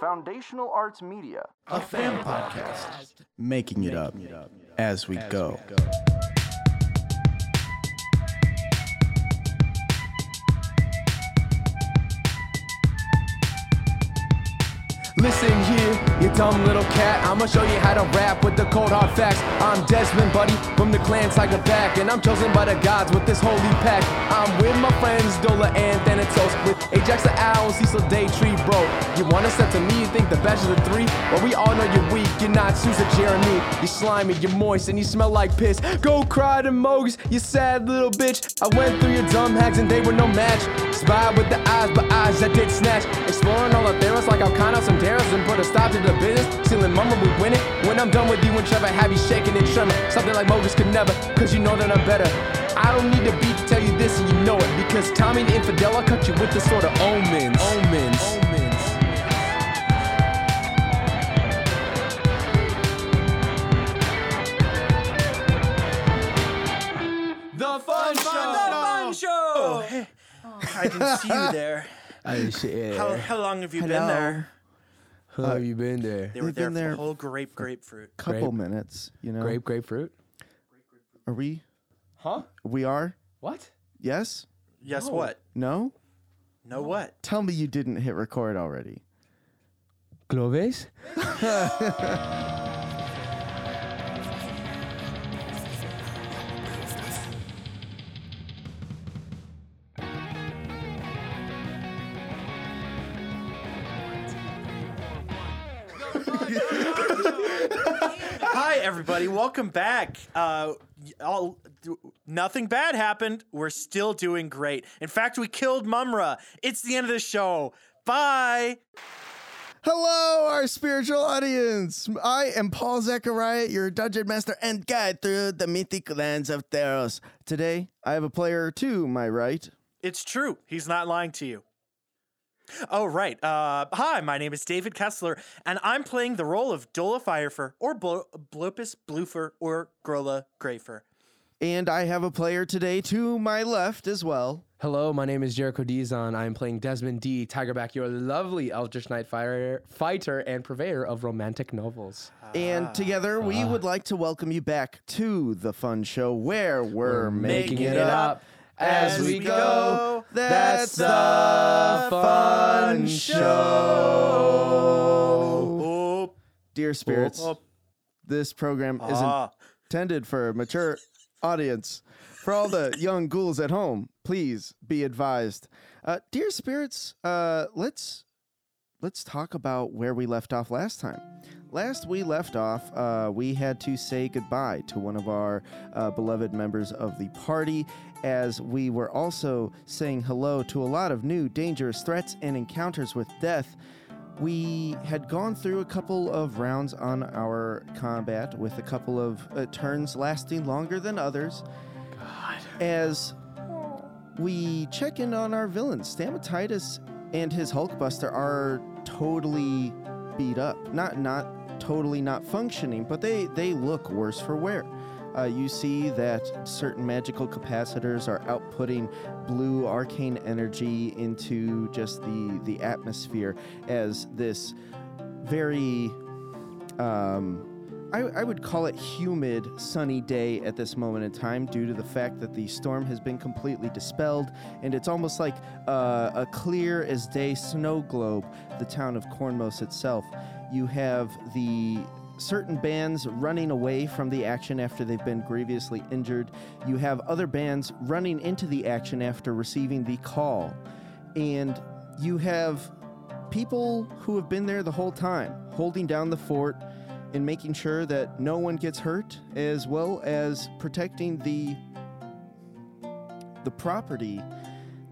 Foundational Arts Media. A fan podcast. Making it up as we go. Listen here, you dumb little cat. I'ma show you how to rap with the cold hard facts. I'm Desmond, buddy, from the clan Tiger Back, and I'm chosen by the gods with this holy pack. I'm with my friends Dola and Thanatos, with Ajax the Owl, Cecil Daytree, bro. You wanna step to me, you think the best of the three? Well, we all know you're weak, you're not Susan Jeremy. You're slimy, you're moist, and you smell like piss. Go cry to Mogus, you sad little bitch. I went through your dumb hacks and they were no match. Spy with the eyes, but eyes that did snatch. Exploring all the theories like I'll some terrors and put a stop to the business. Stealing mama, we win it. When I'm done with you and Trevor, have you shaking and tremor. Something like Mogus could never, cause you know that I'm better. I don't need a beat to tell you this and you know it. Because Tommy the Infidel, I cut you with the sort of omens. Omens. Omens. The fun show. Fun show. Oh, hey. I didn't see you there. I shit. How, how long have you been there? How uh, have you been there? They were We've there been for there the whole grape grapefruit. Couple Grape. minutes, you know. Grape, grapefruit. Are we? Huh? We are? What? Yes? Yes, No. what? No? No, what? Tell me you didn't hit record already. Cloves? Hi, everybody. Welcome back. Uh, all, nothing bad happened. We're still doing great. In fact, we killed Mumra. It's the end of the show. Bye. Hello, our spiritual audience. I am Paul Zechariah, your dungeon master and guide through the mythic lands of Theros. Today, I have a player to my right. It's true. He's not lying to you. Oh, right. Uh, hi, my name is David Kessler, and I'm playing the role of Dola Firefer, or Blo- Blopus Bloofer, or Grola Grafer. And I have a player today to my left as well. Hello, my name is Jericho Dizon. I am playing Desmond D. Tigerback, your lovely Eldritch Knight fire, fighter and purveyor of romantic novels. And together, we would like to welcome you back to the fun show where we're, making, it up as we go. That's the fun show. Oh, Dear spirits, this program isn't ah. intended for a mature audience. For all the young ghouls at home, please be advised. Uh, dear spirits, uh, let's let's talk about where we left off last time. Last we left off, uh, we had to say goodbye to one of our uh, beloved members of the party, as we were also saying hello to a lot of new dangerous threats and encounters with death. We had gone through a couple of rounds on our combat with a couple of uh, turns lasting longer than others. God. As we check in on our villains, Stamatitis and his Hulkbuster are totally beat up. Not not totally not functioning, but they they look worse for wear. Uh, you see that certain magical capacitors are outputting blue arcane energy into just the the atmosphere as this very um, I, I would call it humid, sunny day at this moment in time due to the fact that the storm has been completely dispelled and it's almost like uh, a clear as day snow globe, the town of Cornmos itself. You have the certain bands running away from the action after they've been grievously injured. You have other bands running into the action after receiving the call. And you have people who have been there the whole time, holding down the fort and making sure that no one gets hurt, as well as protecting the the property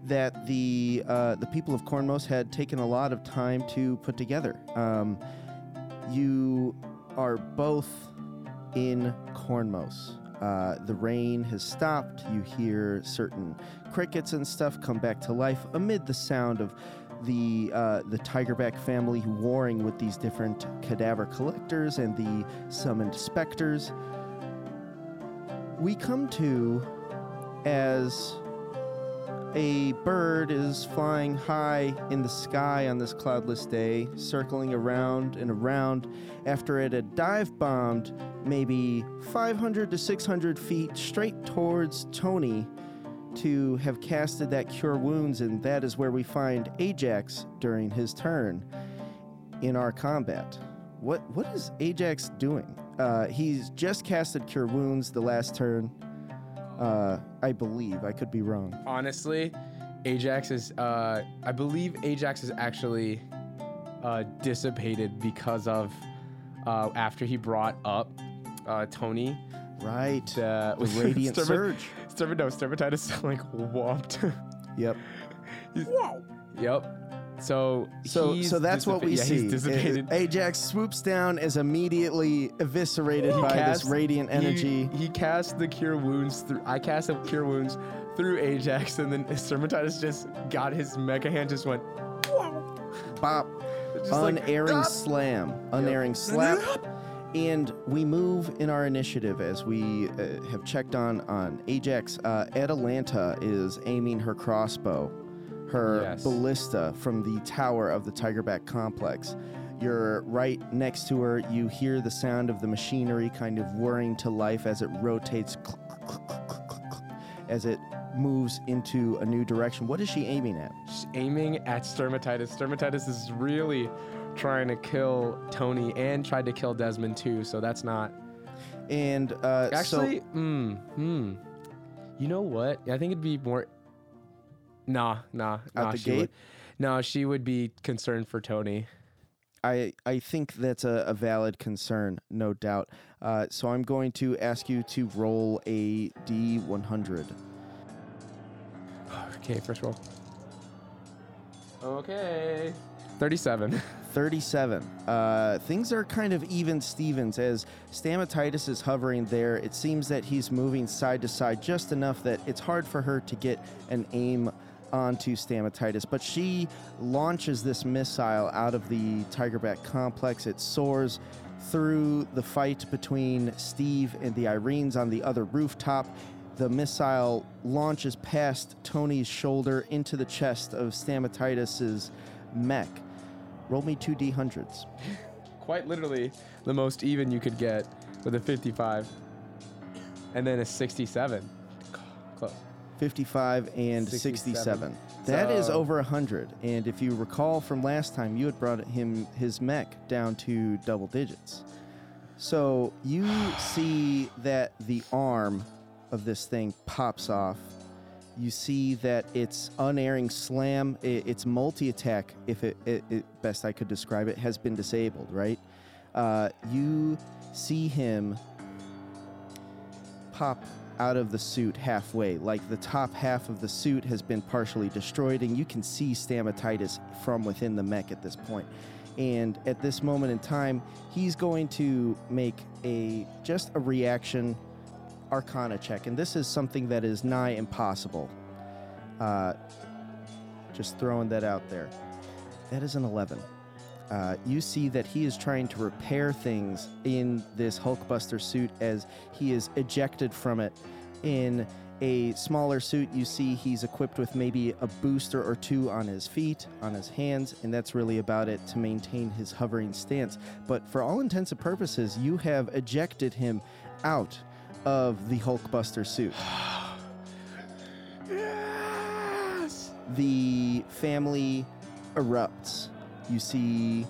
that the uh, the people of Cornmos had taken a lot of time to put together. Um, you are both in Cornmos. Uh, the rain has stopped. You hear certain crickets and stuff come back to life amid the sound of the uh, the Tigerback family warring with these different cadaver collectors and the summoned specters. We come to as a bird is flying high in the sky on this cloudless day, circling around and around after it had dive bombed maybe 500 to 600 feet straight towards Tony to have casted that cure wounds, and that is where we find Ajax during his turn in our combat. What what is Ajax doing? Uh, he's just casted cure wounds the last turn. Uh, I believe I could be wrong. Honestly, Ajax is. Uh, I believe Ajax is actually uh, dissipated because of uh, after he brought up uh, Tony. Right. The, The radiant surge. Sturm- no, Sturmatitis like whomped. Yep. Whoa. yep. So So he's so that's what dissipa- we yeah, see. He's dissipated. A- Ajax swoops down, is immediately eviscerated He by cast- this radiant he- energy. He, cast the cure wounds through. I cast the cure wounds through Ajax, and then Sturmatitis just got his mecha hand, just went Bop. just like, Unerring "Ah!" slam. Unerring slap. And we move in our initiative as we uh, have checked on on Ajax. Uh, Atalanta is aiming her crossbow, her Yes. ballista from the tower of the Tigerback complex. You're right next to her. You hear the sound of the machinery kind of whirring to life as it rotates, as it moves into a new direction. What is she aiming at? She's aiming at Sturmatitis. Sturmatitis is really trying to kill Tony and tried to kill Desmond too, so that's not. And uh, Actually, so hmm, hmm. You know what? I think it'd be more. Nah, nah, nah. the she gate? Would, no, she would be concerned for Tony. I, I think that's a, a valid concern, no doubt. Uh, so I'm going to ask you to roll a D100. Okay, first roll. Okay. 37. 37. Uh, things are kind of even Stevens as Stamatitis is hovering there. It seems that he's moving side to side just enough that it's hard for her to get an aim onto Stamatitis. But she launches this missile out of the Tigerback complex. It soars through the fight between Steve and the Irenes on the other rooftop. The missile launches past Tony's shoulder into the chest of Stamatitis's mech. Roll me two D100s. Quite literally the most even you could get with a 55. And then a 67. Close. 55 and 67. 67. That is over 100. And if you recall from last time, you had brought him his mech down to double digits. So you see that the arm of this thing pops off. You see that its unerring slam, i- its multi attack, if it, it, it best I could describe it, has been disabled, right? Uh, you see him pop out of the suit halfway. Like the top half of the suit has been partially destroyed, and you can see stamatitis from within the mech at this point. And at this moment in time, he's going to make a just a reaction arcana check. And this is something that is nigh impossible. Uh, just throwing that out there. That is an 11. Uh, you see that he is trying to repair things in this Hulkbuster suit as he is ejected from it. In a smaller suit, you see he's equipped with maybe a booster or two on his feet, on his hands, and that's really about it to maintain his hovering stance. But for all intents and purposes, you have ejected him out of the Hulkbuster suit. Yes! the family erupts. You see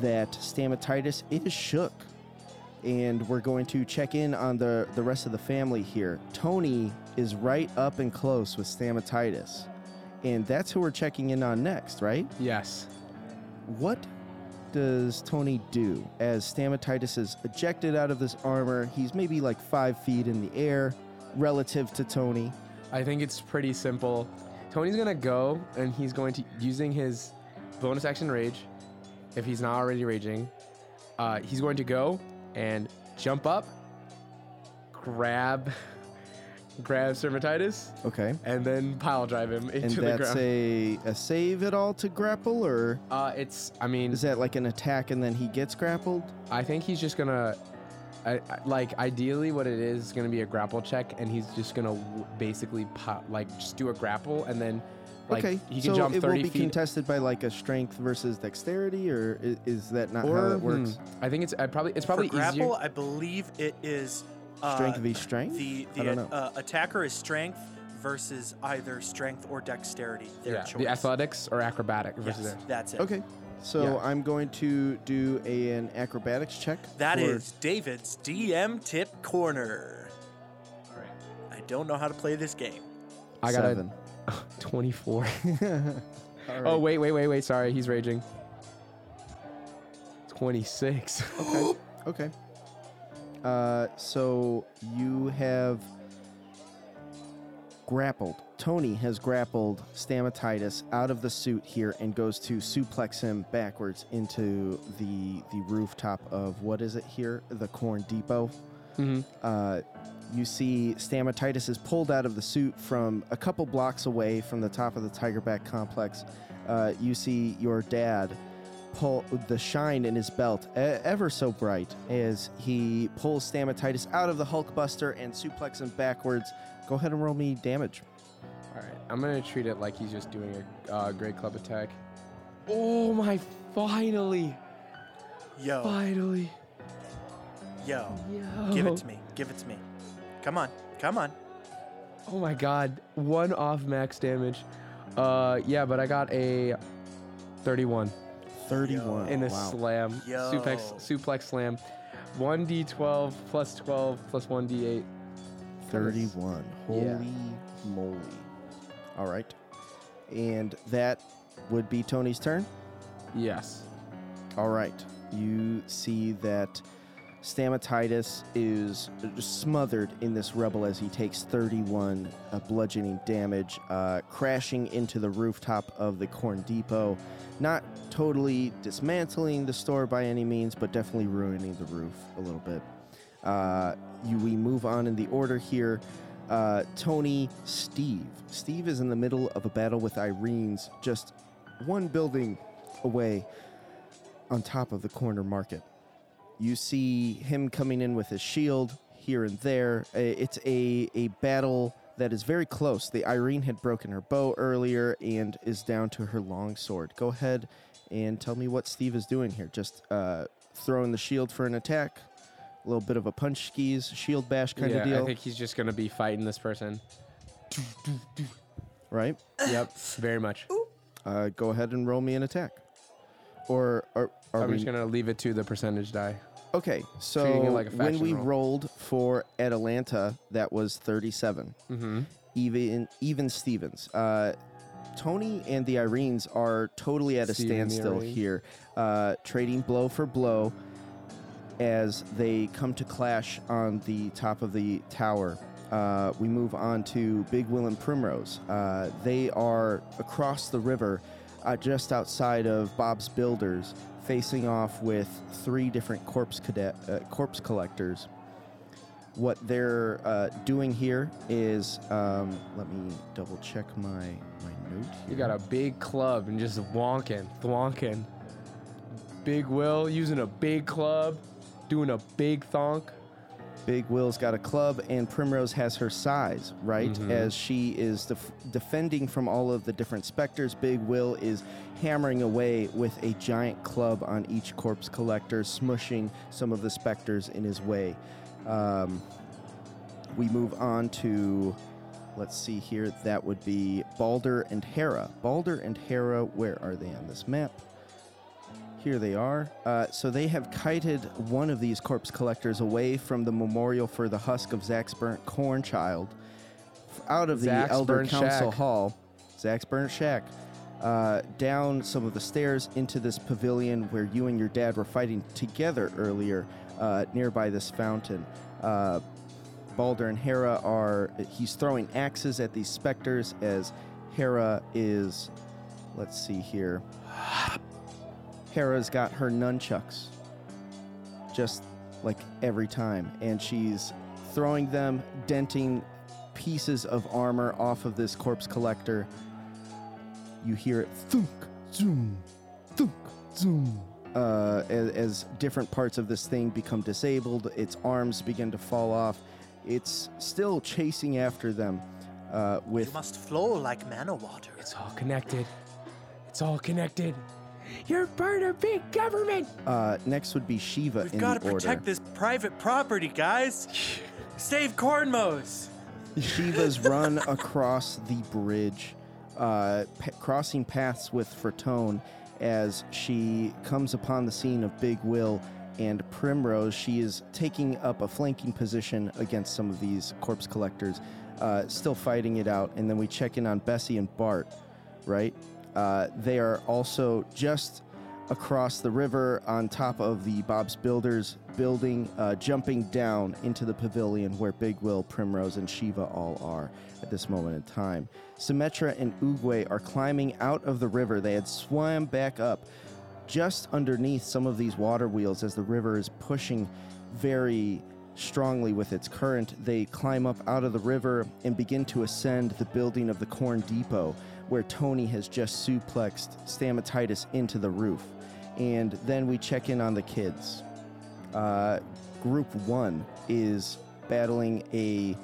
that stamatitis is shook. And we're going to check in on the, the rest of the family here. Tony is right up and close with stamatitis. And that's who we're checking in on next, right? Yes. What does Tony do as stamatitis is ejected out of this armor? He's maybe like five feet in the air relative to Tony. I think it's pretty simple. Tony's gonna go and he's going to using his bonus action rage, if he's not already raging. Uh, he's going to go and jump up, grab, grab Cervatitis, Okay. and then pile drive him into And the that's ground. a, a save at all to grapple, or uh, it's. I mean, is that like an attack and then he gets grappled? I think he's just gonna. I, I- like ideally, what it is is gonna be a grapple check, and he's just gonna w- basically pop, like just do a grapple, and then Like, okay, he can so jump it 30 will be feet. contested by like a strength versus dexterity, or is, is that not how or it works? hmm, I think it's I probably it's probably For grapple, easier. I believe it is Strength v strength. The I don't know. uh, attacker is strength versus either strength or dexterity. Their Yeah, choice. the athletics or acrobatic Yes, versus there. that's it. okay, so Yeah. I'm going to do a, an acrobatics check. That for- is David's DM tip corner. All right. I don't know how to play this game. I got seven. a 24. All Oh wait, wait, wait, wait. Sorry, he's raging. 26. Okay. okay. Uh, so you have grappled. Tony has grappled Stamatitis out of the suit here and goes to suplex him backwards into the the rooftop of what is it here? The Corn Depot. hmm Uh, you see Stamatitis is pulled out of the suit from a couple blocks away from the top of the Tigerback complex. Uh, you see your dad pull the shine in his belt e- ever so bright as he pulls Stamatitis out of the Hulkbuster and suplex him backwards. Go ahead and roll me damage. All right, I'm gonna treat it like he's just doing a uh, great club attack. Oh my! Finally, Yo, finally. yo, Yo. give it to me. Give it to me. Come on, come on. Oh my god, one off max damage. Uh, yeah, but I got a 31 31. in a wow. slam. Yo. Suplex, suplex slam. 1d12 plus 12 plus 1d8. 31. Holy Yeah. moly. All right. And that would be Tony's turn. Yes. All right. You see that Stamatitis is smothered in this rubble as he takes 31 uh, bludgeoning damage, uh, crashing into the rooftop of the Corn Depot. Not totally dismantling the store by any means, but definitely ruining the roof a little bit. Uh, you, we move on in the order here. Uh, Tony, Steve. Steve is in the middle of a battle with Irene's, just one building away on top of the corner market. You see him coming in with his shield here and there. Uh, It's a, a battle that is very close. The Irene had broken her bow earlier and is down to her long sword. Go ahead and tell me what Steve is doing here. Just uh, throwing the shield for an attack, a little bit of a punch skis, shield bash kind yeah, of deal, I think he's just gonna be fighting this person. right? Yep, very much. Uh, go ahead and roll me an attack. Or are, are I'm we just gonna leave it to the percentage die. Okay, so Treating it like a when faction we roll. rolled for Atalanta, that was 37. Mm-hmm. Even even Stevens. Uh, Tony and the Irenes are totally at a Steve and the standstill Irene. here, uh, trading blow for blow as they come to clash on the top of the tower. Uh, we move on to Big Will and Primrose. Uh, they are across the river, uh, just outside of Bob's Builders, facing off with three different corpse cadet, uh, corpse collectors. What they're uh, doing here is, um, let me double check my my note. Here. You got a big club and just wonking, thwonking. Big Will using a big club, doing a big thonk. Big Will's got a club, and Primrose has her size, right? Mhm. As she is def- defending from all of the different specters, Big Will is hammering away with a giant club on each corpse collector, smushing some of the specters in his way. Um, we move on to, let's see here, that would be Balder and Hera. Balder and Hera, where are they on this map? Here they are. Uh, so they have kited one of these corpse collectors away from the memorial for the husk of Zach's burnt corn child out of the Zach's Elder Council shack. Hall. Zach's burnt shack. Uh, down some of the stairs into this pavilion where you and your dad were fighting together earlier, uh, nearby this fountain. Uh, Balder and Hera are. He's throwing axes at these specters as Hera is. Let's see here. Hera's got her nunchucks, just like every time, and she's throwing them, denting pieces of armor off of this corpse collector. You hear it thunk, zoom, thunk, zoom. Uh, as, as different parts of this thing become disabled, its arms begin to fall off. It's still chasing after them. uh, You with must flow like mana water. It's all connected. It's all connected. You're part of big government. uh, next would be Shiva We've in got to the order. protect this private property, guys. Save Cornmos. Shiva's run across the bridge, uh, pa- crossing paths with Fertone as she comes upon the scene of Big Will and Primrose. She is taking up a flanking position against some of these corpse collectors, uh, still fighting it out. And then we check in on Bessie and Bart, right? Uh, they are also just across the river on top of the Bob's Builders building, uh, jumping down into the pavilion where Big Will, Primrose, and Shiva all are at this moment in time. Symmetra and Oogway are climbing out of the river. They had swam back up just underneath some of these water wheels as the river is pushing very strongly with its current. They climb up out of the river and begin to ascend the building of the Corn Depot, where Tony has just suplexed Stamatitis into the roof. And then we check in on the kids. Uh, group one is battling a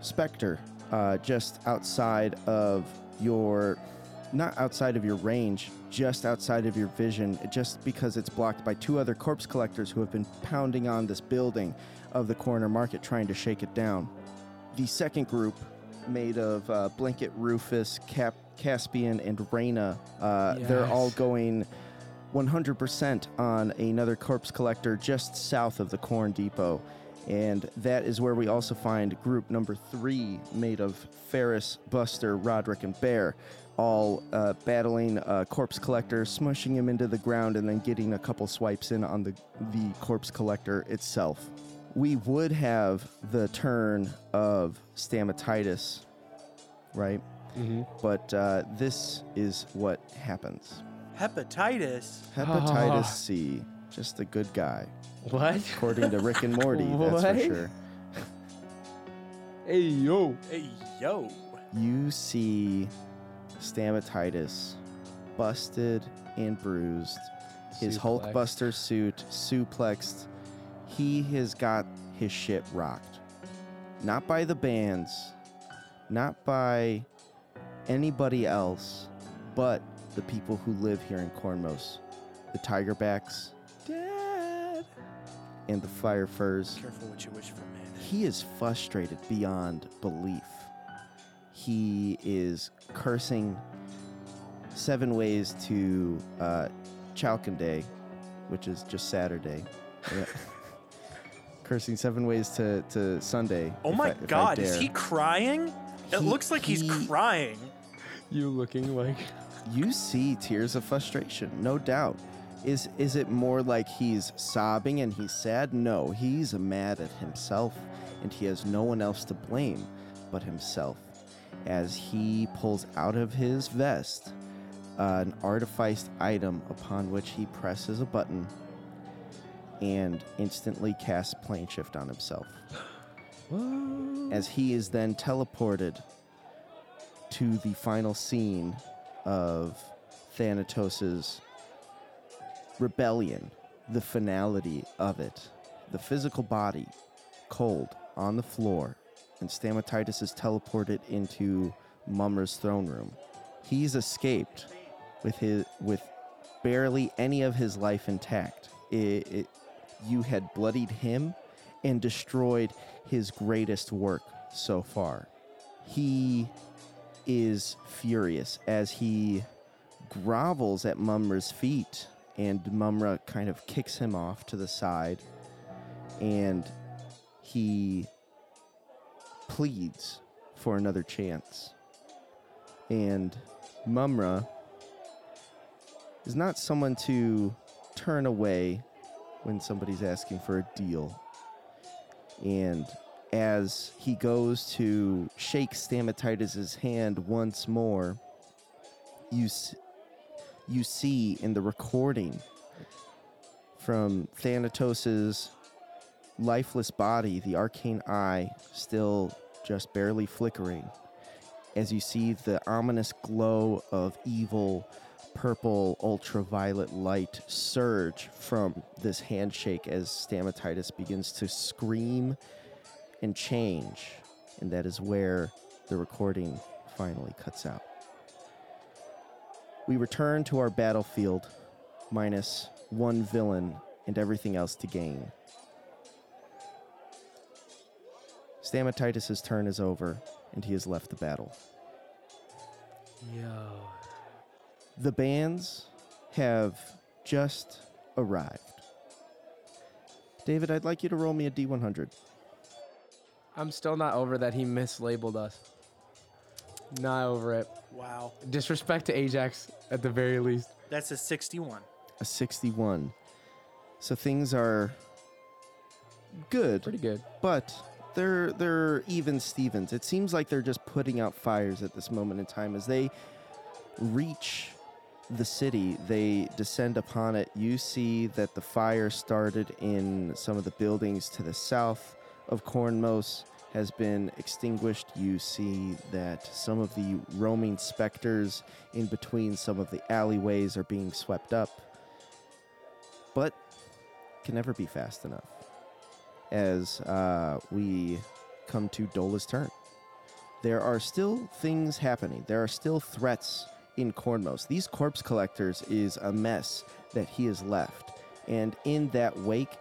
specter uh, just outside of your not outside of your range just outside of your vision just because it's blocked by two other corpse collectors who have been pounding on this building of the corner market trying to shake it down the second group made of uh, blanket rufus Cap- caspian and Reyna, uh, they're all going 100% on another corpse collector just south of the corn depot. And that is where we also find group number three, made of Ferris, Buster, Roderick, and Bear, all uh, battling a corpse collector, smushing him into the ground, and then getting a couple swipes in on the, the corpse collector itself. We would have the turn of Stamatitis, right? But uh, this is what happens Hepatitis. Hepatitis C, just a good guy, What? according to Rick and Morty, that's for sure. Hey yo. Hey, yo. you see Stamatitis busted and bruised, his Suplexed. Hulkbuster suit suplexed. He has got his shit rocked. Not by the bands, not by anybody else, but the people who live here in Cornmos. The Tigerbacks Dad. and the Fire Furs. Careful what you wish for, man. He is frustrated beyond belief. He is cursing seven ways to uh, Chalkande, which is just Saturday. Yeah. cursing seven ways to, to Sunday. Oh my I- god, is he crying? It He- looks like he's crying. You looking like You see tears of frustration, no doubt. Is is it more like he's sobbing and he's sad? No, he's mad at himself and he has no one else to blame but himself. As he pulls out of his vest an artificed item upon which he presses a button and instantly casts plane shift on himself. As he is then teleported to the final scene of Thanatos's rebellion, the finality of it. The physical body, cold, on the floor, and Stamatitis is teleported into Mumra's throne room. He's escaped with his with barely any of his life intact. It, it, you had bloodied him and destroyed his greatest work so far. He is furious as he grovels at Mumra's feet, and Mumra kind of kicks him off to the side, and he pleads for another chance. And Mumra is not someone to turn away when somebody's asking for a deal. And as he goes to shake Stamatitis' hand once more, you you see in the recording from Thanatos' lifeless body, the arcane eye still just barely flickering, as you see the ominous glow of evil purple ultraviolet light surge from this handshake as Stamatitis begins to scream and change And that is where the recording finally cuts out. We return to our battlefield, minus one villain and everything else to gain. Stamatitis' turn is over, and he has left the battle. Yo. The bands have just arrived. David, I'd like you to roll me a D100. I'm still not over that he mislabeled us. Not over it. Wow. Disrespect to Ajax at the very least. That's a 61. A 61. So things are good, Pretty good. but they're they're even Stevens. It seems like they're just putting out fires at this moment in time as they reach the city, they descend upon it. You see that the fire started in some of the buildings to the south of Cornmos has been extinguished. You see that some of the roaming specters in between some of the alleyways are being swept up. But can never be fast enough. As uh, we come to Dola's turn there are still things happening. There are still threats in Cornmos. These corpse collectors is a mess that he has left. And in that wake,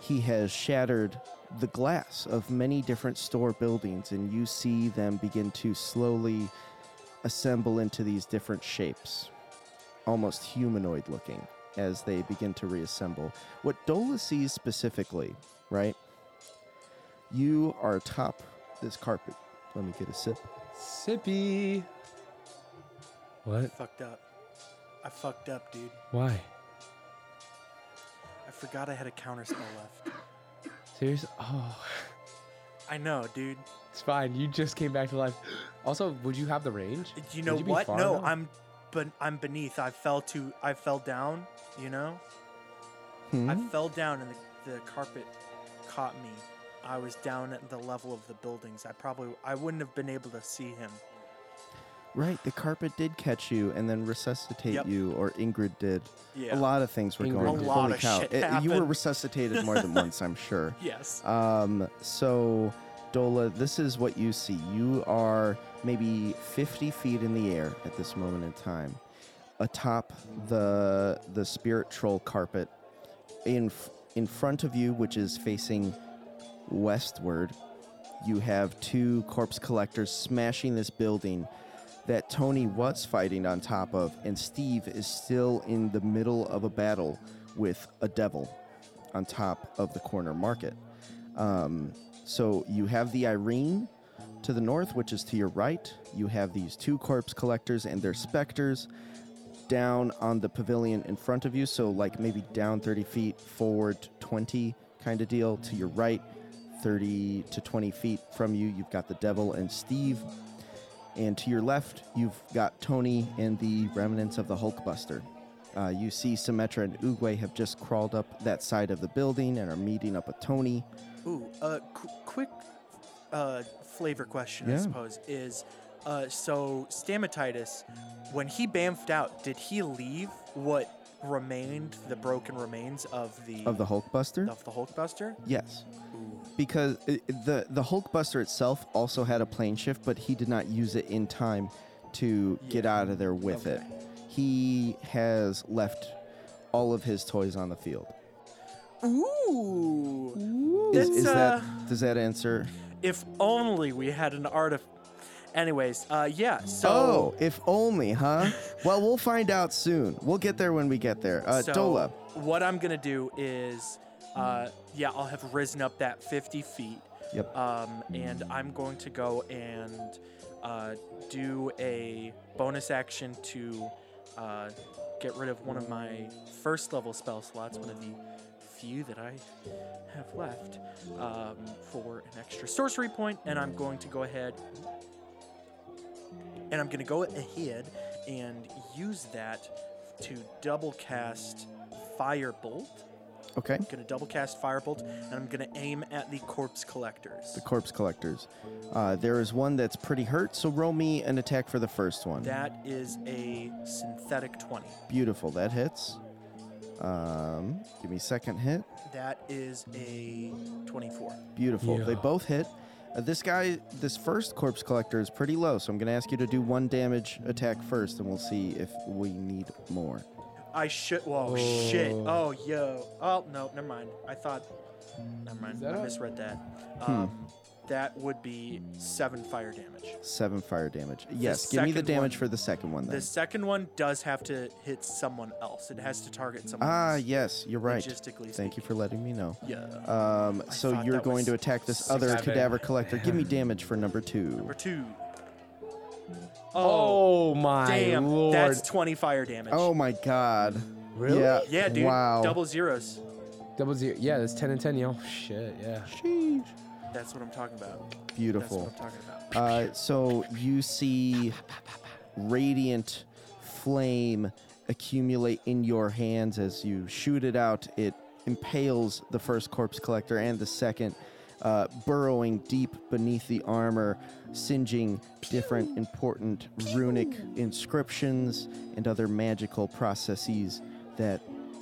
he has shattered the glass of many different store buildings, and you see them begin to slowly assemble into these different shapes, almost humanoid looking, as they begin to reassemble. What Dola sees specifically, right? You are atop this carpet. Let me get a sip. Sippy. What? Fucked up. I fucked up, dude. Why? I forgot I had a counter spell left. Seriously? Oh, I know, dude. it's fine. You just came back to life. Also, would you have the range? You know you what? No, enough? I'm but I'm beneath. I fell to I fell down, you know? Hmm? I fell down and the, the carpet caught me. I was down at the level of the buildings. I probably I wouldn't have been able to see him. Right, the carpet did catch you and then resuscitate Yep. you, or Ingrid did. Yeah. A lot of things were Ingrid going. did. A lot Holy of cow! shit It- you were happened. resuscitated more than once, I'm sure. Yes. Um, so, Dola, this is what you see. You are maybe 50 feet in the air at this moment in time, atop the the spirit troll carpet. In f- in front of you, which is facing westward, you have two corpse collectors smashing this building that Tony was fighting on top of, and Steve is still in the middle of a battle with a devil on top of the corner market. Um, so you have the Irene to the north, which is to your right. You have these two corpse collectors and their specters down on the pavilion in front of you. So, like maybe down 30 feet, forward 20 kind of deal. To your right, 30 to 20 feet from you, you've got the devil and Steve. And to your left, you've got Tony and the remnants of the Hulkbuster. Uh, you see Symmetra and Oogway have just crawled up that side of the building and are meeting up with Tony. Ooh, uh, qu- quick uh, flavor question, I suppose, is uh, so Stamatitis, when he bamfed out, did he leave what remained, the broken remains of the Of the Hulkbuster? of the Hulkbuster? Yes. Ooh. Because it, the, the Hulkbuster itself also had a plane shift, but he did not use it in time to get out of there with it. He has left all of his toys on the field. Ooh. Is, is uh, that does that answer? If only we had an artif. Anyways, uh, yeah. So. oh, if only, huh? well, we'll find out soon. We'll get there when we get there. Uh, so Dola, What I'm gonna do is, uh, yeah, I'll have risen up that 50 feet. Yep. Um, and I'm going to go and uh, do a bonus action to uh, get rid of one of my first level spell slots, one of the few that I have left, um, for an extra sorcery point, and I'm going to go ahead and I'm going to go ahead and use that to double cast Firebolt. Okay. I'm going to double cast Firebolt, and I'm going to aim at the Corpse Collectors. The corpse collectors. Uh, there is one that's pretty hurt, so roll me an attack for the first one. That is a synthetic 20. Beautiful. That hits. Um, give me second hit. That is a 24. Beautiful. They both hit. Uh, this guy, this first corpse collector is pretty low, so I'm going to ask you to do one damage attack first, and we'll see if we need more. I should. Whoa, shit. Oh, yo. Oh, no, never mind. I thought. Never mind. I misread that. Um, that would be seven fire damage. Seven fire damage. Yes, give me the damage one- for the second one then. The second one does have to hit someone else. It has to target someone else. ah, else. yes, you're right. Logistically Thank you for letting me know. Yeah. Um, so you're going to attack this other cadaver collector. Give me damage for number two. Number two. Oh, my damn. lord. That's 20 fire damage. Oh my god. Really? Yeah. Yeah, dude. Wow. Double zeros. Double zero. Yeah, that's 10 and 10, yo. Shit, yeah. Sheesh. That's what I'm talking about. That's Beautiful. what I'm talking about. Uh, so you see radiant flame accumulate in your hands as you shoot it out. It impales the first corpse collector and the second, uh, burrowing deep beneath the armor, singeing different important runic inscriptions and other magical processes that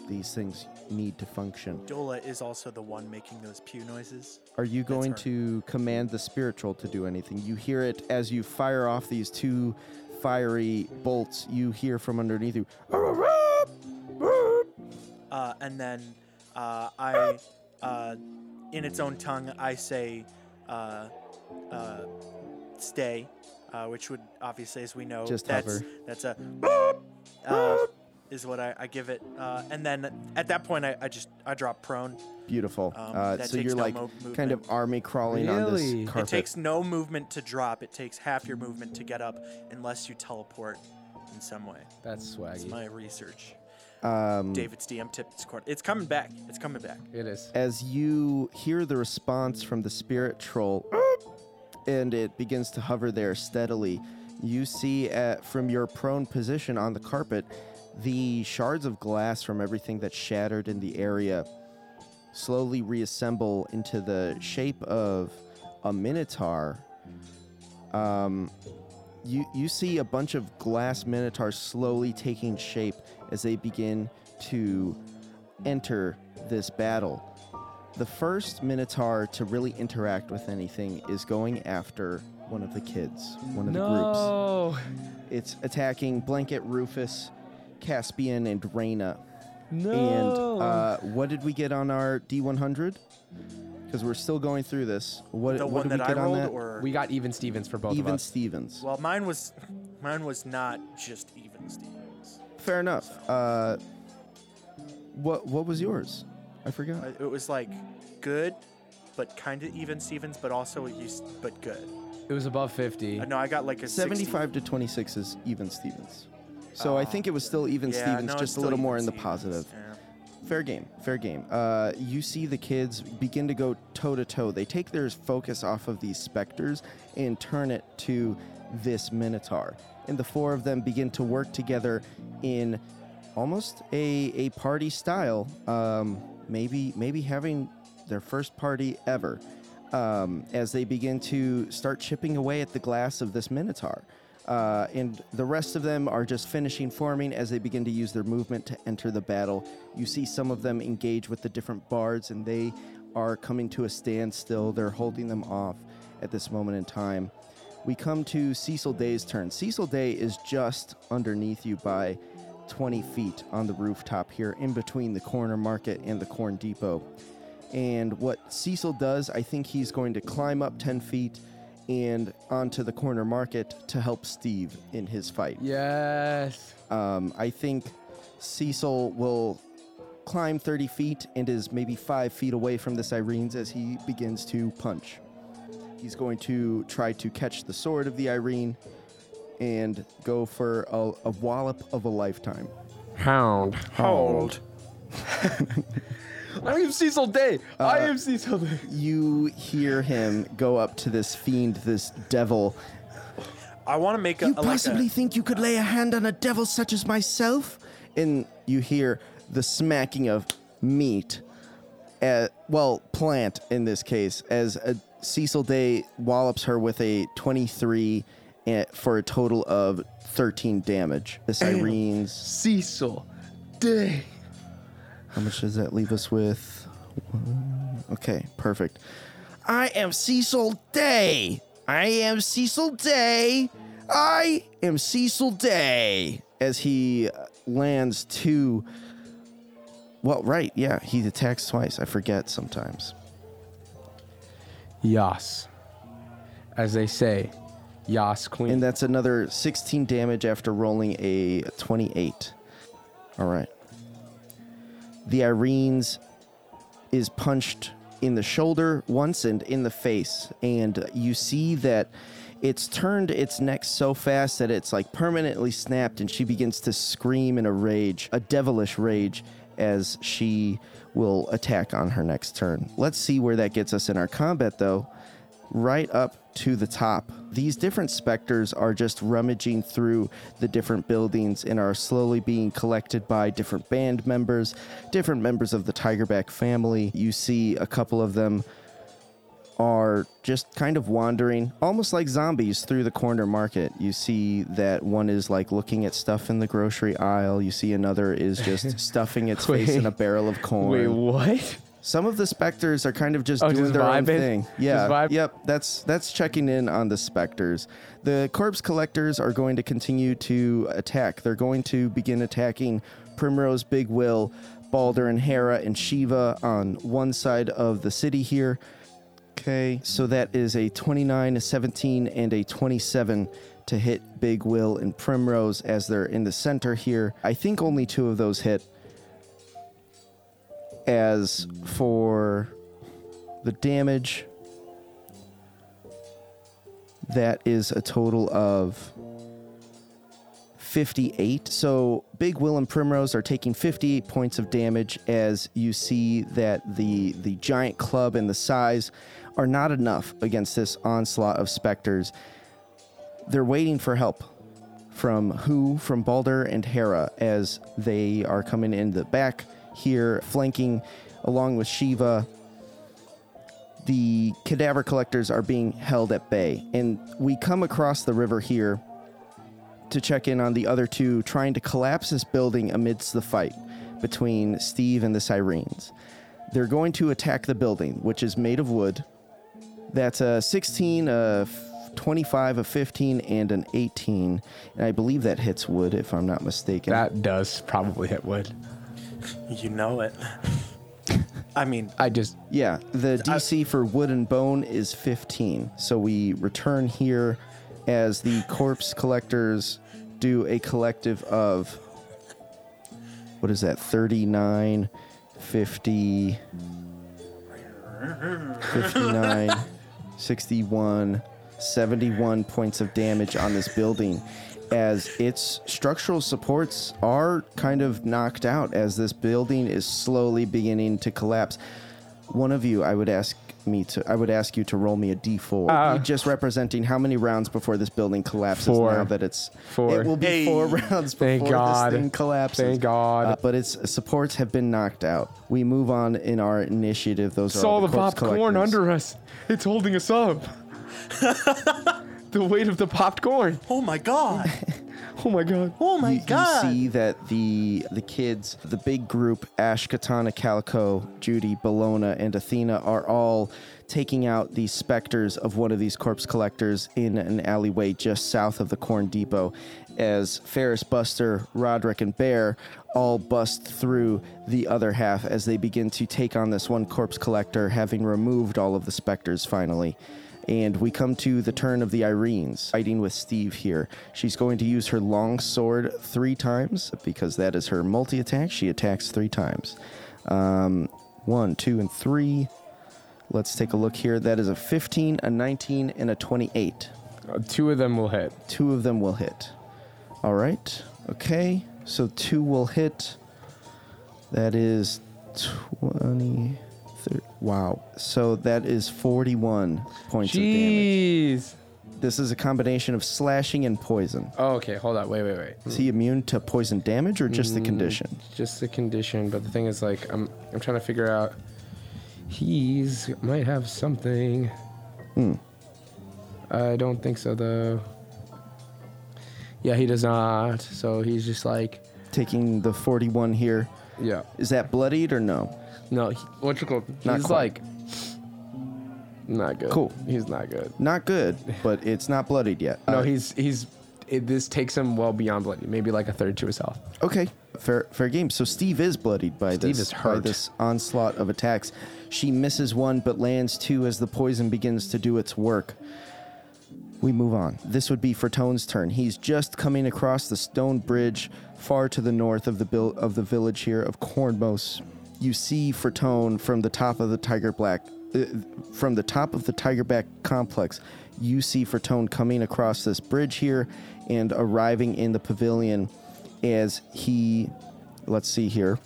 these things need to function. Dola is also the one making those pew noises. Are you going to command the spiritual to do anything? You hear it as you fire off these two fiery bolts. You hear from underneath you. Uh, and then uh, I, uh, in its own tongue, I say, uh, uh, "Stay," uh, which would obviously, as we know, Just that's hover. that's a uh, is what I, I give it. Uh, and then at that point, I, I just I drop prone. Beautiful. Um, uh, that so takes you're no like mo- kind of army crawling on Really? this It carpet. It takes no movement to drop. It takes half your movement to get up, unless you teleport in some way. That's That's swaggy. my research. Um, David's DM tip. It's court- It's coming back. It's coming back. It is. as you hear the response from the spirit troll and it begins to hover there steadily you see at, from your prone position on the carpet the shards of glass from everything that shattered in the area slowly reassemble into the shape of a minotaur um, you you see a bunch of glass minotaurs slowly taking shape as they begin to enter this battle. The first minotaur to really interact with anything is going after one of the kids, one of the groups. No. It's attacking Blanket Rufus, Caspian, and Reyna. No. And uh, what did we get on our D100? Because we're still going through this. What, The what one did we that I get on rolled, that? or we got even Stevens for both of Even us. Stevens. well, mine was, mine was not just even Stevens. Fair enough. Uh, what what was yours? I forgot. Uh, It was like good, but kind of even Stevens, but also used, but good. It was above 50. Uh, no, I got like a 60. 75 to 26 is even Stevens. So I think it was still even Yeah, Stevens, no, it's just a still little even more in the Stevens. positive. Yeah. Fair game, fair game. Uh, you see the kids begin to go toe to toe. They take their focus off of these specters and turn it to this minotaur. And the four of them begin to work together in almost a, a party style. Um, maybe maybe having their first party ever. Um, as they begin to start chipping away at the glass of this minotaur. Uh, and the rest of them are just finishing forming as they begin to use their movement to enter the battle. You see some of them engage with the different bards, and they are coming to a standstill. They're holding them off at this moment in time. We come to Cecil Day's turn. Cecil Day is just underneath you by 20 feet on the rooftop here, in between the corner market and the corn depot. And what Cecil does, I think he's going to climb up 10 feet and onto the corner market to help Steve in his fight. Yes. Um, I think Cecil will climb 30 feet and is maybe five feet away from this Irene's as he begins to punch. He's going to try to catch the sword of the Irene and go for a, a wallop of a lifetime. Hound. Hold. I am Cecil Day. Uh, I am Cecil Day. You hear him go up to this fiend, this devil. I want to make a, You a- like possibly a, think you could lay a hand on a devil such as myself? And you hear the smacking of meat, uh, well, plant in this case, as a Cecil Day wallops her with a 23 uh, for a total of 13 damage. This Irene's. Cecil Day. How much does that leave us with? Okay, perfect. I am Cecil Day. I am Cecil Day. I am Cecil Day. As he lands two. Well, right, yeah, he attacks twice. I forget sometimes. Yas. As they say, Yas Queen. And that's another 16 damage after rolling a 28. All right. The Erinyes is punched in the shoulder once and in the face. And you see that it's turned its neck so fast that it's like permanently snapped, and she begins to scream in a rage, a devilish rage, as she will attack on her next turn. Let's see where that gets us in our combat, though right up to the top. These different specters are just rummaging through the different buildings and are slowly being collected by different band members, different members of the Tigerback family. You see a couple of them are just kind of wandering, almost like zombies, through the corner market. You see that one is like looking at stuff in the grocery aisle. You see another is just stuffing its face in a barrel of corn. Wait, what? Some of the specters are kind of just Oh, doing just their own vibing? thing. Just Yeah. Yep. That's that's checking in on the specters. The corpse collectors are going to continue to attack. They're going to begin attacking Primrose, Big Will, Balder, and Hera and Shiva on one side of the city here. Okay. So that is a 29, a 17, and a 27 to hit Big Will and Primrose as they're in the center here. I think only two of those hit. As for the damage, that is a total of 58. So Big Will and Primrose are taking 58 points of damage as you see that the the giant club and the size are not enough against this onslaught of specters. They're waiting for help from who from Balder and Hera as they are coming in the back here flanking along with Shiva the cadaver collectors are being held at bay. And we come across the river here to check in on the other two trying to collapse this building amidst the fight between Steve and the Sirens. They're going to attack the building, which is made of wood. That's a 16, a f- 25, a 15, and an 18. And I believe that hits wood, if I'm not mistaken. That does probably hit wood. You know it. I mean, I just Yeah, the DC for wood and bone is 15. So we return here as the corpse collectors do a collective of what is that? 39 50 59 61 71 points of damage on this building as its structural supports are kind of knocked out as this building is slowly beginning to collapse. One of you, I would ask me to, I would ask you to roll me a d4, Ah. just representing how many rounds before this building collapses. Four. Now that it's Four. it will be Hey. four rounds Thank before God. this thing collapses. Thank God. Uh, but its supports have been knocked out. We move on in our initiative. Those are saw all the the, corpse popcorn collectors. under us. It's holding us up. the weight of the popped corn. oh my god. Oh my god. Oh my you, god. You see that the the kids, the big group, Ash, Katana, Calico, Judy, Bologna, and Athena are all taking out the specters of one of these corpse collectors in an alleyway just south of the Corn Depot. As Ferris, Buster, Roderick, and Bear all bust through the other half as they begin to take on this one corpse collector, having removed all of the specters finally. And we come to the turn of the Erinyes, fighting with Steve here. She's going to use her long sword three times because that is her multi attack. She attacks three times. Um, one, two, and three. Let's take a look here. That is a 15, a 19, and a 28. Uh, two of them will hit. Two of them will hit. All right. Okay. So two will hit. That is 20. Thir- Wow. So that is 41 points of damage. Jeez. This is a combination of slashing and poison. Oh, okay, hold on. Wait, wait, wait. Is he immune to poison damage or just the condition? Just the condition, but the thing is, like, I'm I'm trying to figure out. He's might have something. Hmm. I don't think so though. Yeah, he does not. So he's just like, Taking the 41 here. yeah. Is that bloodied or no? No, he, what's it called? Not he's like, Not good. Cool. He's not good. Not good, but it's not bloodied yet. No, Uh, he's he's. It, this takes him well beyond bloody. Maybe like a third to his health. Okay, fair fair game. So Steve is bloodied by Steve this is by this onslaught of attacks. She misses one but lands two as the poison begins to do its work. We move on. This would be Fertone's turn. He's just coming across the stone bridge far to the north of the bil- of the village here of Cornmos. You see Fertone from the top of the Tiger Black uh, from the top of the Tigerback complex. You see Fertone coming across this bridge here and arriving in the pavilion as he let's see here.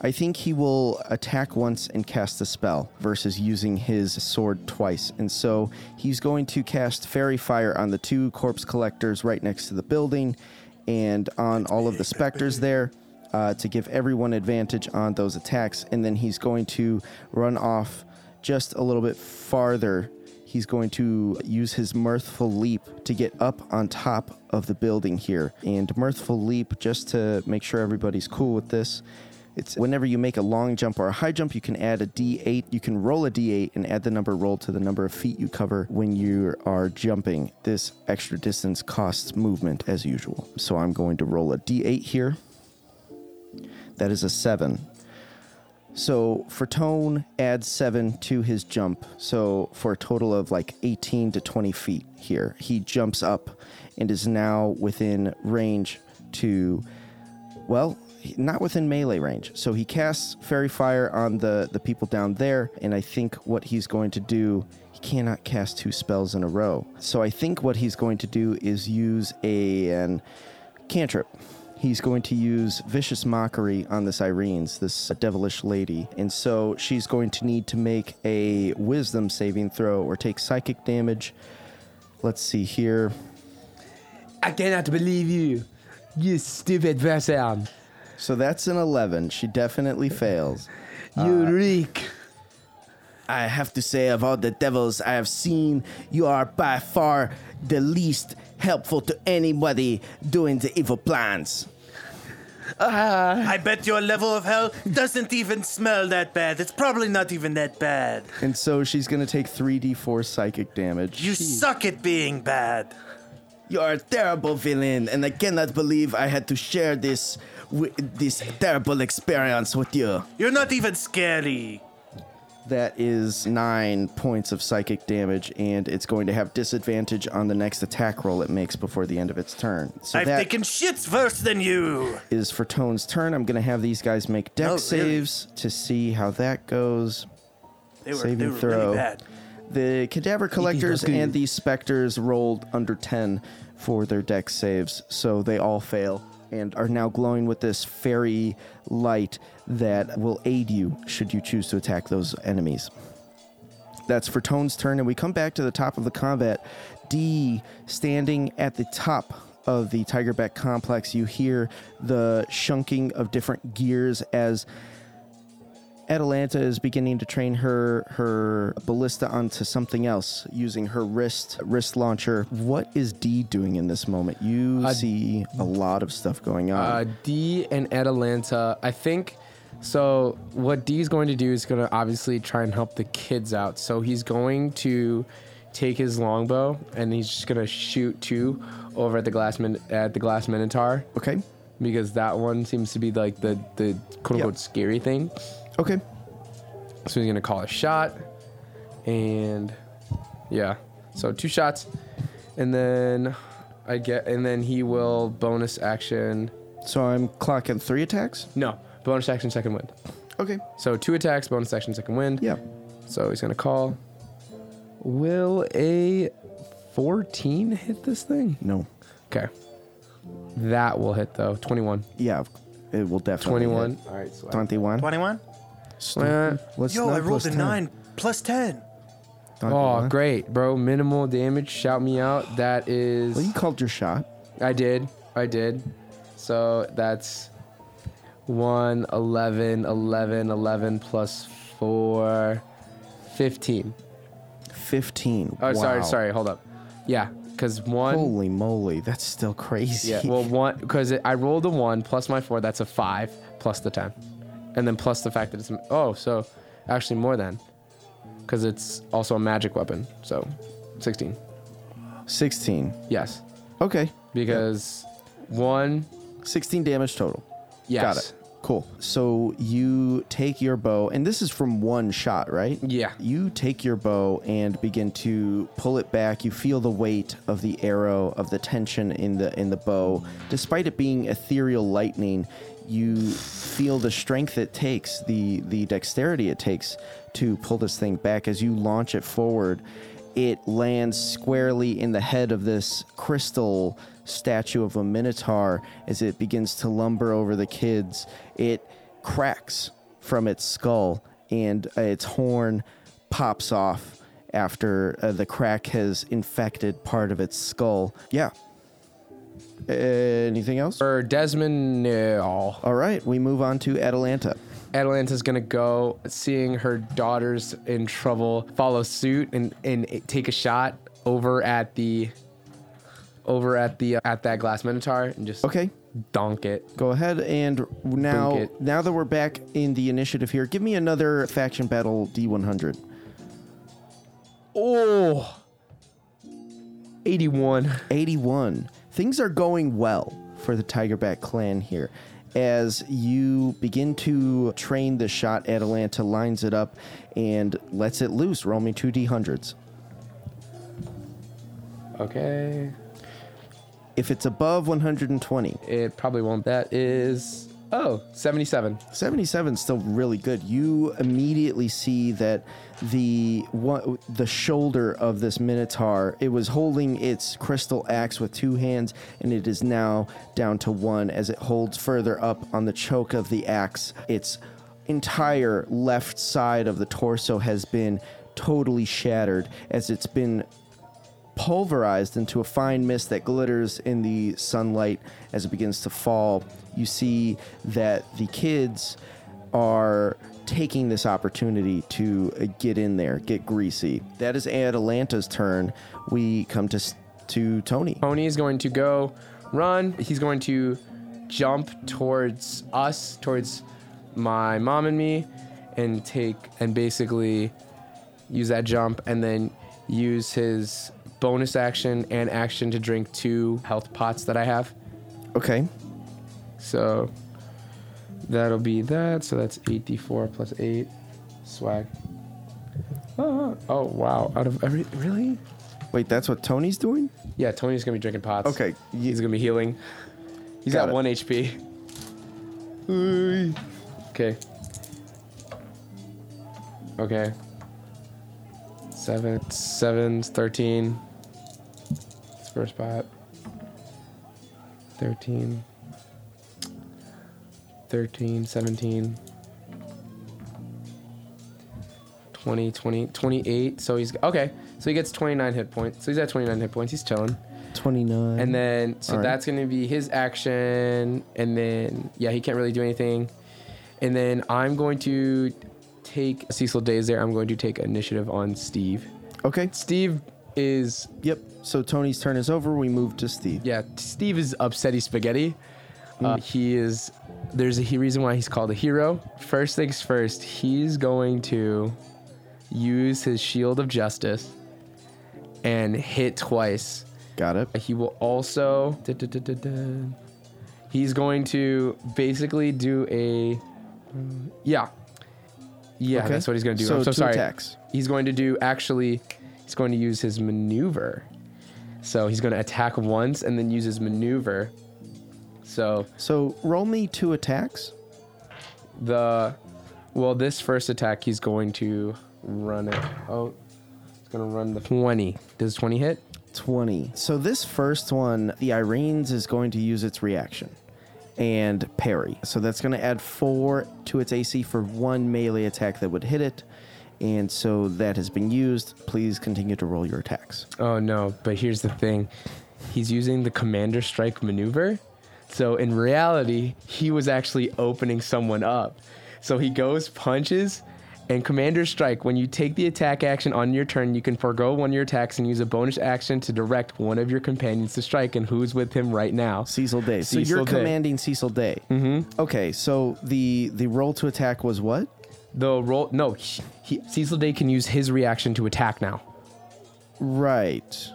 I think he will attack once and cast a spell versus using his sword twice. And so he's going to cast Faerie Fire on the two corpse collectors right next to the building and on all of the specters there uh, to give everyone advantage on those attacks. And then he's going to run off just a little bit farther. He's going to use his Mirthful Leap to get up on top of the building here. And Mirthful Leap, just to make sure everybody's cool with this, it's whenever you make a long jump or a high jump, you can add a d8. You can roll a d8 and add the number rolled to the number of feet you cover when you are jumping. This extra distance costs movement as usual. So I'm going to roll a d8 here. That is a 7. So Fertone adds 7 to his jump. So for a total of like 18 to 20 feet here. He jumps up and is now within range to well, not within melee range. So he casts Faerie Fire on the, the people down there, and I think what he's going to do, he cannot cast two spells in a row. So I think what he's going to do is use a an cantrip. He's going to use Vicious Mockery on this Erinyes, this devilish lady. And so she's going to need to make a wisdom saving throw or take psychic damage. Let's see here. I cannot believe you, you stupid person. So that's an 11. She definitely fails. You uh, reek. I have to say, of all the devils I have seen, you are by far the least helpful to anybody doing the evil plans. Ah. I bet your level of hell doesn't even smell that bad. It's probably not even that bad. And so she's going to take 3d4 psychic damage. You suck at being bad. You are a terrible villain, and I cannot believe I had to share this wi- this terrible experience with you. You're not even scary. That is nine points of psychic damage, and it's going to have disadvantage on the next attack roll it makes before the end of its turn. So I've that taken shits worse than you. is Fertone's turn. I'm going to have these guys make Dex Oh, really? saves to see how that goes. They were, Saving they were throw. really bad. The cadaver collectors and the specters rolled under 10 for their Dex saves, so they all fail and are now glowing with this fairy light that will aid you should you choose to attack those enemies. That's Fertone's turn, and we come back to the top of the combat. D standing at the top of the Tigerback complex. You hear the shunking of different gears as Atalanta is beginning to train her her ballista onto something else using her wrist wrist launcher. What is D doing in this moment? You Uh, see a lot of stuff going on. Uh, D and Atalanta, I think. So what D is going to do is going to obviously try and help the kids out. So he's going to take his longbow and he's just going to shoot two over at the glass min- at the glass minotaur okay. because that one seems to be like the the quote unquote Yep. scary thing. Okay. So he's gonna call a shot, and yeah, so two shots, and then I get, and then he will bonus action. So I'm clocking three attacks. No, bonus action second wind. Okay. So two attacks, bonus action second wind. Yeah. So he's gonna call. Will a 14 hit this thing? No. Okay. That will hit though. 21. Yeah. It will definitely. 21. hit. All right. So 21. 21? Uh, What's Yo, I rolled plus a 10? 9 plus 10. oh, 21. great, bro. Minimal damage. Shout me out. That is. Well, you called your shot. I did. I did. So that's 1, 11, 11, 11 plus 4, 15. 15. Oh, sorry, sorry. Hold up. Yeah, because 1. Holy moly, that's still crazy. Yeah, well, 1, because I rolled a 1 plus my 4, that's a 5 plus the 10. And then plus the fact that it's. Oh, so Actually, more than, because it's also a magic weapon. So, 16. 16. Yes, Okay. because one. 16 damage total. Yes. Got it. Cool. So you take your bow, and this is from one shot, right? Yeah. You take your bow and begin to pull it back. You feel the weight of the arrow, of the tension in the in the bow. Despite it being ethereal lightning, you feel the strength it takes, the the dexterity it takes to pull this thing back as you launch it forward. It lands squarely in the head of this crystal statue of a minotaur as it begins to lumber over the kids. It cracks from its skull and its horn pops off after uh, the crack has infected part of its skull. Yeah. Uh, anything else? For Desmond, no. All right, we move on to Atalanta. Atalanta's gonna go, seeing her daughters in trouble, follow suit and and take a shot over at the, over at the at that glass minotaur and just Okay, donk it. go ahead and now it. now that we're back in the initiative here, give me another faction battle D100. Oh. 81. 81. Things are going well for the Tigerback clan here. As you begin to train the shot, Atalanta lines it up and lets it loose. Roll me two D100s. Okay. If it's above 120, It probably won't. That is oh, 77. 77 is still really good. You immediately see that the one, the shoulder of this minotaur, it was holding its crystal axe with two hands and it is now down to one as it holds further up on the choke of the axe. Its entire left side of the torso has been totally shattered as it's been pulverized into a fine mist that glitters in the sunlight as it begins to fall. You see that the kids are taking this opportunity to uh, get in there, get greasy. That is Atalanta's turn. We come to to Tony. Tony is going to go run. He's going to jump towards us, towards my mom and me, and take and basically use that jump and then use his bonus action and action to drink two health pots that I have. Okay. So that'll be that. So that's 8d4 plus 8. Swag. Oh, oh wow. Out of every. Really? Wait, that's what Tony's doing? Yeah, Tony's going to be drinking pots. Okay. He's going to be healing. He's Got at it. 1 HP. Okay. Okay. Seven, seven's 13. It's first pot. 13. 13, 17. 20, 20, 28. So he's okay. So he gets 29 hit points. So he's at 29 hit points. He's chilling. 29. And then, so All that's going to be his action. And then, yeah, he can't really do anything. And then I'm going to take Cecil Days there. I'm going to take initiative on Steve. Okay. Steve is, Yep. So Tony's turn is over. We move to Steve. yeah, Steve is upsetty spaghetti. Uh, he is, there's a he- reason why he's called a hero. First things first, he's going to use his shield of justice and hit twice. Got it. He will also. da, da, da. He's going to basically do a. mm, Yeah. Yeah, Okay. that's what he's going to do. So I'm so two sorry. attacks. He's going to do actually. He's going to use his maneuver. So he's going to attack once and then use his maneuver. So So roll me two attacks. the. Well, this first attack, he's going to run it. Oh, it's going to run the 20. Does 20 hit? 20. So this first one, the Erinyes is going to use its reaction and parry. So that's going to add four to its AC for one melee attack that would hit it. And so that has been used. Please continue to roll your attacks. Oh no, but here's the thing. He's using the commander strike maneuver. So in reality, he was actually opening someone up. So he goes, punches, and commander strike. When you take the attack action on your turn, you can forego one of your attacks and use a bonus action to direct one of your companions to strike. And who's with him right now? Cecil Day. So Cecil you're Day. commanding Cecil Day. Mm-hmm. Okay, so the the roll to attack was what? The roll. No, he, he, Cecil Day can use his reaction to attack now. Right.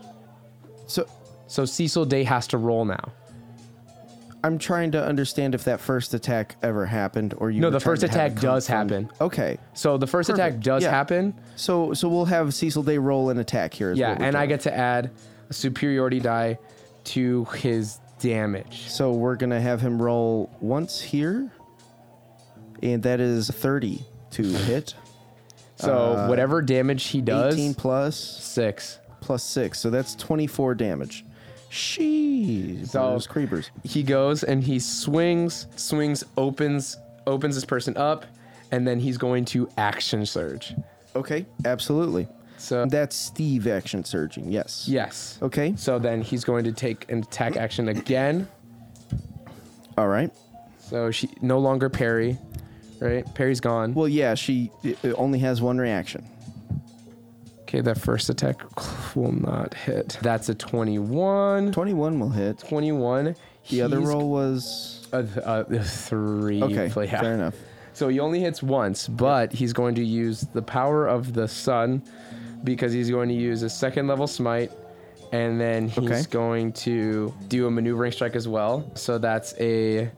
So So Cecil Day has to roll now. I'm trying to understand if that first attack ever happened or you No, the first attack does from- happen. Okay. So the first attack does Yeah. happen. So so we'll have Cecil Day roll an attack here. Yeah, and I get to add a superiority die to his damage. So we're gonna have him roll once here, and that is 30 to hit. So Uh, whatever damage he does, 18 plus six. plus six, so that's 24 damage. Sheesh, So- those creepers. He goes and he swings, swings, opens, opens this person up, and then he's going to action surge. Okay, absolutely. So That's Steve action surging. Yes. yes. Okay. So then he's going to take an attack action again. All right. So she no longer parry, right? Parry's gone. Well, yeah, she only has one reaction. Okay, that first attack will not hit. That's a 21. 21 will hit. 21. The other roll was Uh, th- uh, th- three. okay. yeah. Fair enough. So he only hits once, but he's going to use the power of the sun because he's going to use a second level smite, and then he's Okay. going to do a maneuvering strike as well. So that's a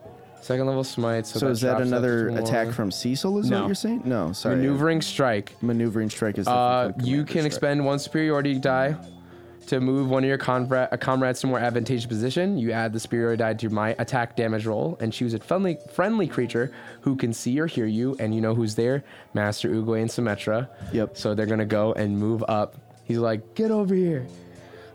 second level smite. So, So, is that drops up another to attack one. from Cecil? Is No. what you're saying? No, sorry. maneuvering strike? Maneuvering strike is different Uh, from you commander can strike. expend one superiority die to move one of your conra- uh, comrades to a more advantageous position. You add the superiority die to my attack damage roll and choose a friendly friendly creature who can see or hear you, and you know who's there. Master Oogway and Symmetra. Yep. So they're gonna go and move up. He's like, "Get over here."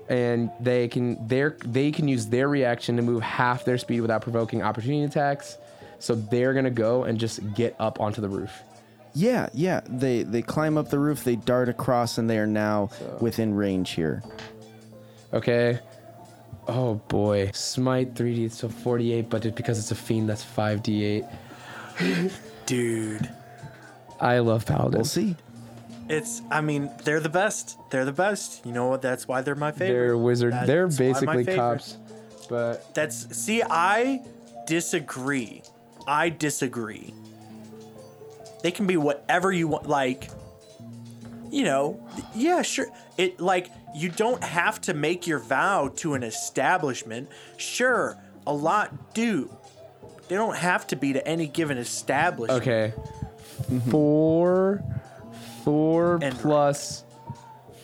And they can they they can use their reaction to move half their speed without provoking opportunity attacks. So they're gonna go and just get up onto the roof. Yeah, yeah. They they climb up the roof. They dart across, and they are now within range here. Okay. Oh boy. Smite 3D, so 48, but it, because it's a fiend, that's 5d8. Dude. I love Paladins. We'll see. It's, I mean, they're the best. They're the best. You know what? That's why they're my favorite. They're wizard. That's They're basically cops. But That's, see, I disagree. I disagree. They can be whatever you want. Like, you know, yeah, sure. It, like, you don't have to make your vow to an establishment. Sure, a lot do. They don't have to be to any given establishment. okay. Four, four And- plus,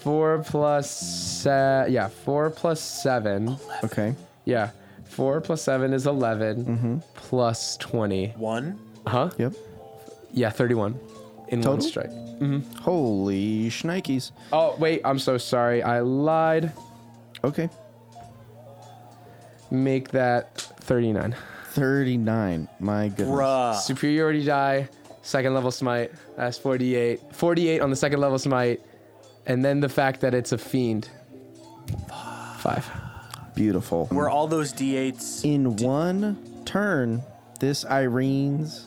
four plus, se- yeah, four plus seven. Okay. Yeah, four plus seven is 11 mm-hmm. plus 20. One. Huh? Yep. Yeah, 31 in one Total? strike. Mm-hmm. Holy shnikes. Oh, wait, I'm so sorry. I lied. Okay. Make that 39. 39. My goodness. Bruh. Superiority die, second level smite. That's 48. 48 on the second level smite. And then the fact that it's a fiend. Five. Beautiful. Were all those d8s In one turn, this Erinyes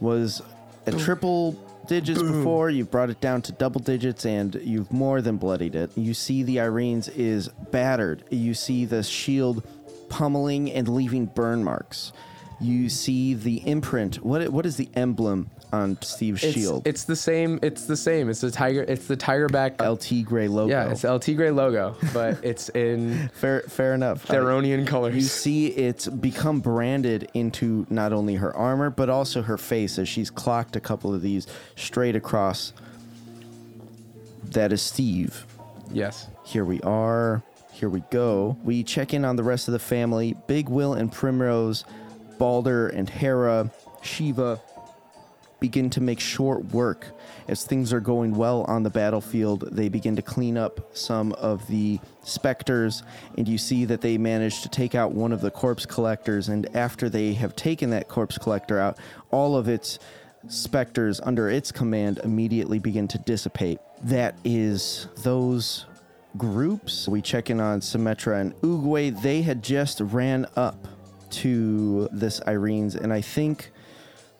was at triple digits before. You brought it down to double digits, and you've more than bloodied it. You see the Erinyes is battered. You see the shield pummeling and leaving burn marks. You see the imprint. What what is the emblem on Steve's It's, shield? it's the same. It's the same. It's the tiger. It's the tiger back. LT Gray logo. yeah, it's the LT Gray logo, but it's in fair fair enough. Uh, Theronian You see it's become branded into not only her armor, but also her face as she's clocked a couple of these straight across. That is Steve. Yes. Here we are. Here we go. We check in on the rest of the family Big Will and Primrose, Balder and Hera, Shiva begin to make short work. As things are going well on the battlefield, they begin to clean up some of the specters, and you see that they manage to take out one of the corpse collectors. And after they have taken that corpse collector out, all of its specters under its command immediately begin to dissipate. That is those groups. We check in on Symmetra and Oogway. They had just ran up to this Erinyes, and I think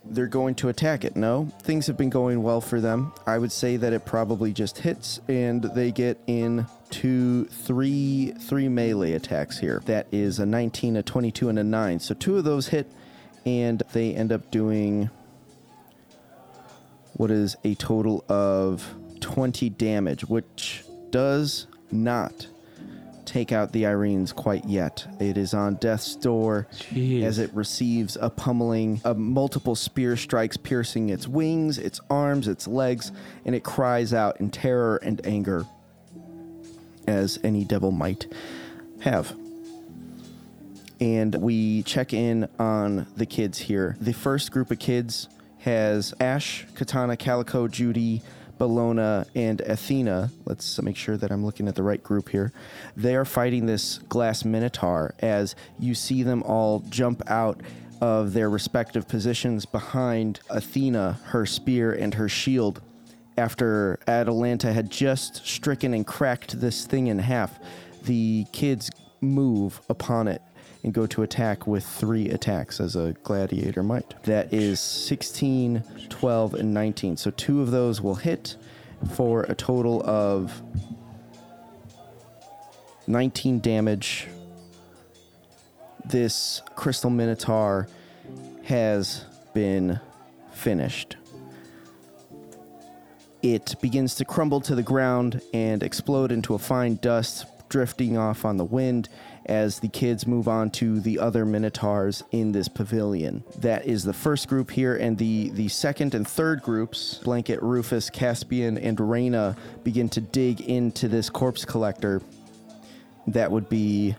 they're going to attack it. No, things have been going well for them. I would say that it probably just hits, and they get in two, three, three melee attacks here. That is a 19, a 22, and a 9. So two of those hit, and they end up doing what is a total of 20 damage, which does not take out the Erinyes quite yet. It is on death's door Jeez. as it receives a pummeling of multiple spear strikes piercing its wings, its arms, its legs, and it cries out in terror and anger as any devil might have. And we check in on the kids here. The first group of kids has Ash, Katana, Calico, Judy, Bologna, and Athena. Let's make sure that I'm looking at the right group here. They are fighting this glass minotaur as you see them all jump out of their respective positions behind Athena, her spear, and her shield after Atalanta had just stricken and cracked this thing in half, the kids move upon it and go to attack with three attacks as a gladiator might. That is 16, 12, and 19. So two of those will hit for a total of 19 damage. This crystal minotaur has been finished it begins to crumble to the ground and explode into a fine dust drifting off on the wind as the kids move on to the other minotaurs in this pavilion. That is the first group here, and the, the second and third groups, Blanket, Rufus, Caspian, and Reyna, begin to dig into this corpse collector. That would be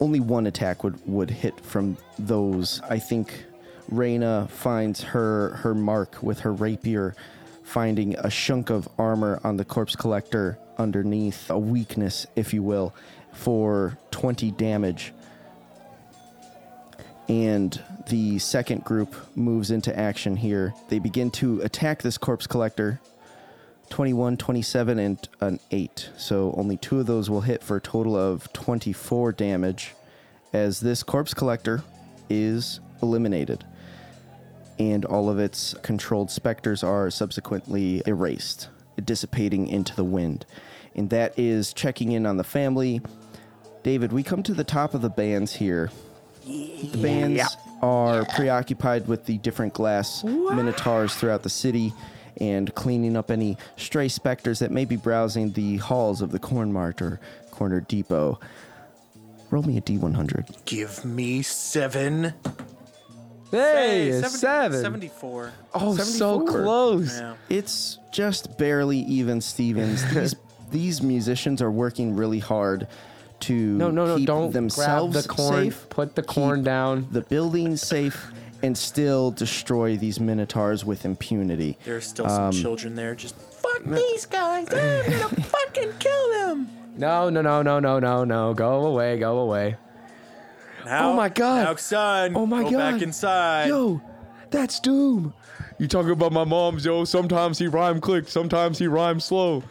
only one attack would, would hit from those. I think Reyna finds her her mark with her rapier, finding a chunk of armor on the corpse collector underneath, a weakness, if you will, for 20 damage. And the second group moves into action here. They begin to attack this corpse collector. 21, 27, and an 8. So only two of those will hit for a total of 24 damage as this corpse collector is eliminated and all of its controlled specters are subsequently erased, dissipating into the wind. And that is checking in on the family. David, we come to the top of the bands here. The bands are preoccupied with the different glass minotaurs throughout the city and cleaning up any stray specters that may be browsing the halls of the Corn Mart or Corner Depot. Roll me a D100. Give me seven. Hey, Hey, 70 seven. 74. Oh, so close. Yeah. It's just barely even, Stevens. These these musicians are working really hard to No, no, no! keep Don't grab themselves the corn. safe, Put the corn keep down. the building safe, and still destroy these minotaurs with impunity. There's still Um, some children there. Just fuck these guys. I'm gonna fucking kill them. No, no, no, no, no, no, no! Go away! Go away! Now, Oh my God. Now, son. Oh my go God. back inside. Yo, that's Doom. You talking about my mom's, yo? Sometimes he rhyme quick, sometimes he rhyme slow.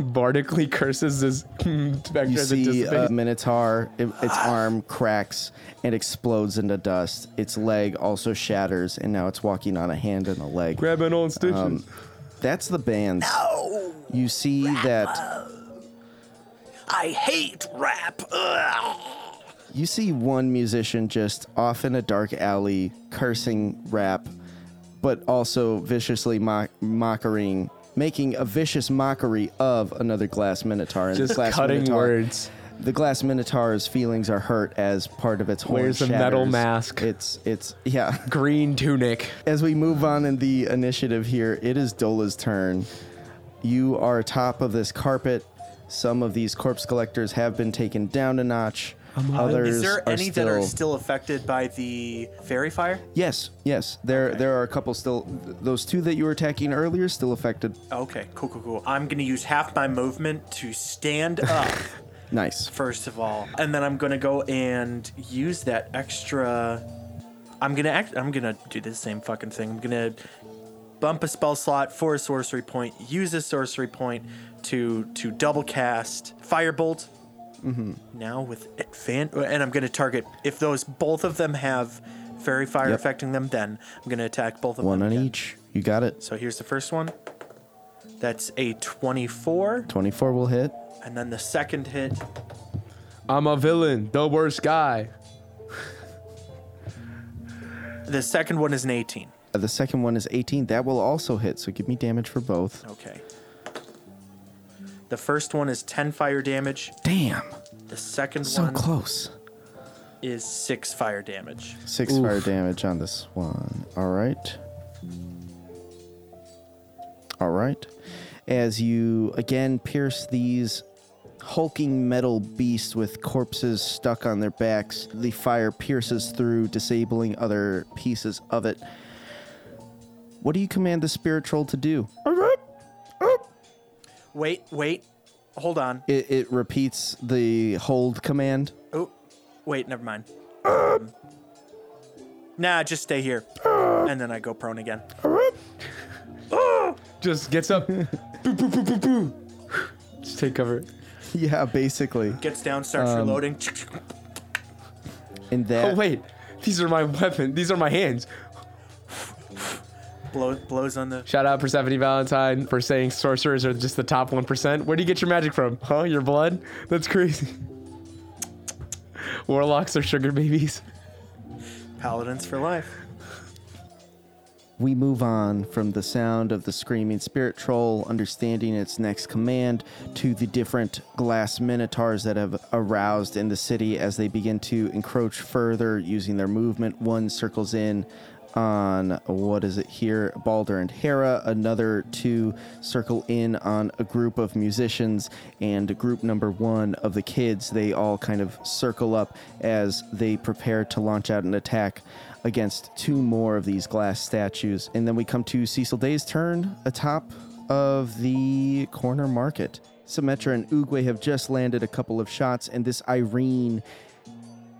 Bardically curses his specter You as it see uh, a minotaur, it, its arm cracks and explodes into dust. Its leg also shatters, and now it's walking on a hand and a leg. Grabbing on stitches. Um, that's the bands. You see that I hate rap. Ugh. you see one musician just off in a dark alley cursing rap, but also viciously mock- mocking, making a vicious mockery of another glass minotaur. And Just glass cutting minotaur, words. The glass minotaur's feelings are hurt as part of its horn Wears a metal mask. It's it's yeah. Green tunic. As we move on in the initiative here, it is Dola's turn. You are atop of this carpet. Some of these corpse collectors have been taken down a notch. Others Is there are any still... that are still affected by the faerie fire? Yes, yes. There Okay. there are a couple still. Those two that you were attacking earlier still affected. Okay, cool, cool, cool. I'm gonna use half my movement to stand up. Nice. first of all, and then I'm gonna go and use that extra. I'm gonna act. I'm gonna do the same fucking thing. I'm gonna bump a spell slot for a sorcery point. Use a sorcery point to to double cast firebolt. Mm-hmm. Now with advan and I'm gonna target if those both of them have faerie fire Yep. affecting them. Then I'm gonna attack both of One them. One on each. You got it. So here's the first one. That's a 24, 24 will hit. and then the second hit I'm a villain, the worst guy. The second one is an 18. The second one is 18. That will also hit. So give me damage for both. Okay. The first one is 10 fire damage. Damn. The second So one close. is 6 fire damage. Six fire damage on this one. All right. All right. As you again pierce these hulking metal beasts with corpses stuck on their backs, the fire pierces through, disabling other pieces of it. What do you command the spirit troll to do? Oh, Wait, wait. Hold on. It, it repeats the hold command. Oh, wait, never mind. Um, nah, just stay here. And then I go prone again. Just gets up. boo, boo, boo, boo, boo. Just take cover. Yeah, basically. Gets down, starts Um, reloading. And that Oh wait, these are my weapon. These are my hands. Blow, blows on the. Shout out Persephone Valentine for saying sorcerers are just the top one percent. Where do you get your magic from? Huh? Your blood? That's crazy. Warlocks are sugar babies. Paladins for life. We move on from the sound of the screaming spirit troll, understanding its next command, to the different glass minotaurs that have aroused in the city as they begin to encroach further using their movement. One circles in on what is it here? Balder and Hera. Another two circle in on a group of musicians, and group number one of the kids. They all kind of circle up as they prepare to launch out an attack against two more of these glass statues. And then we come to Cecil Day's turn atop of the corner market. Symmetra and Oogway have just landed a couple of shots, and this Irene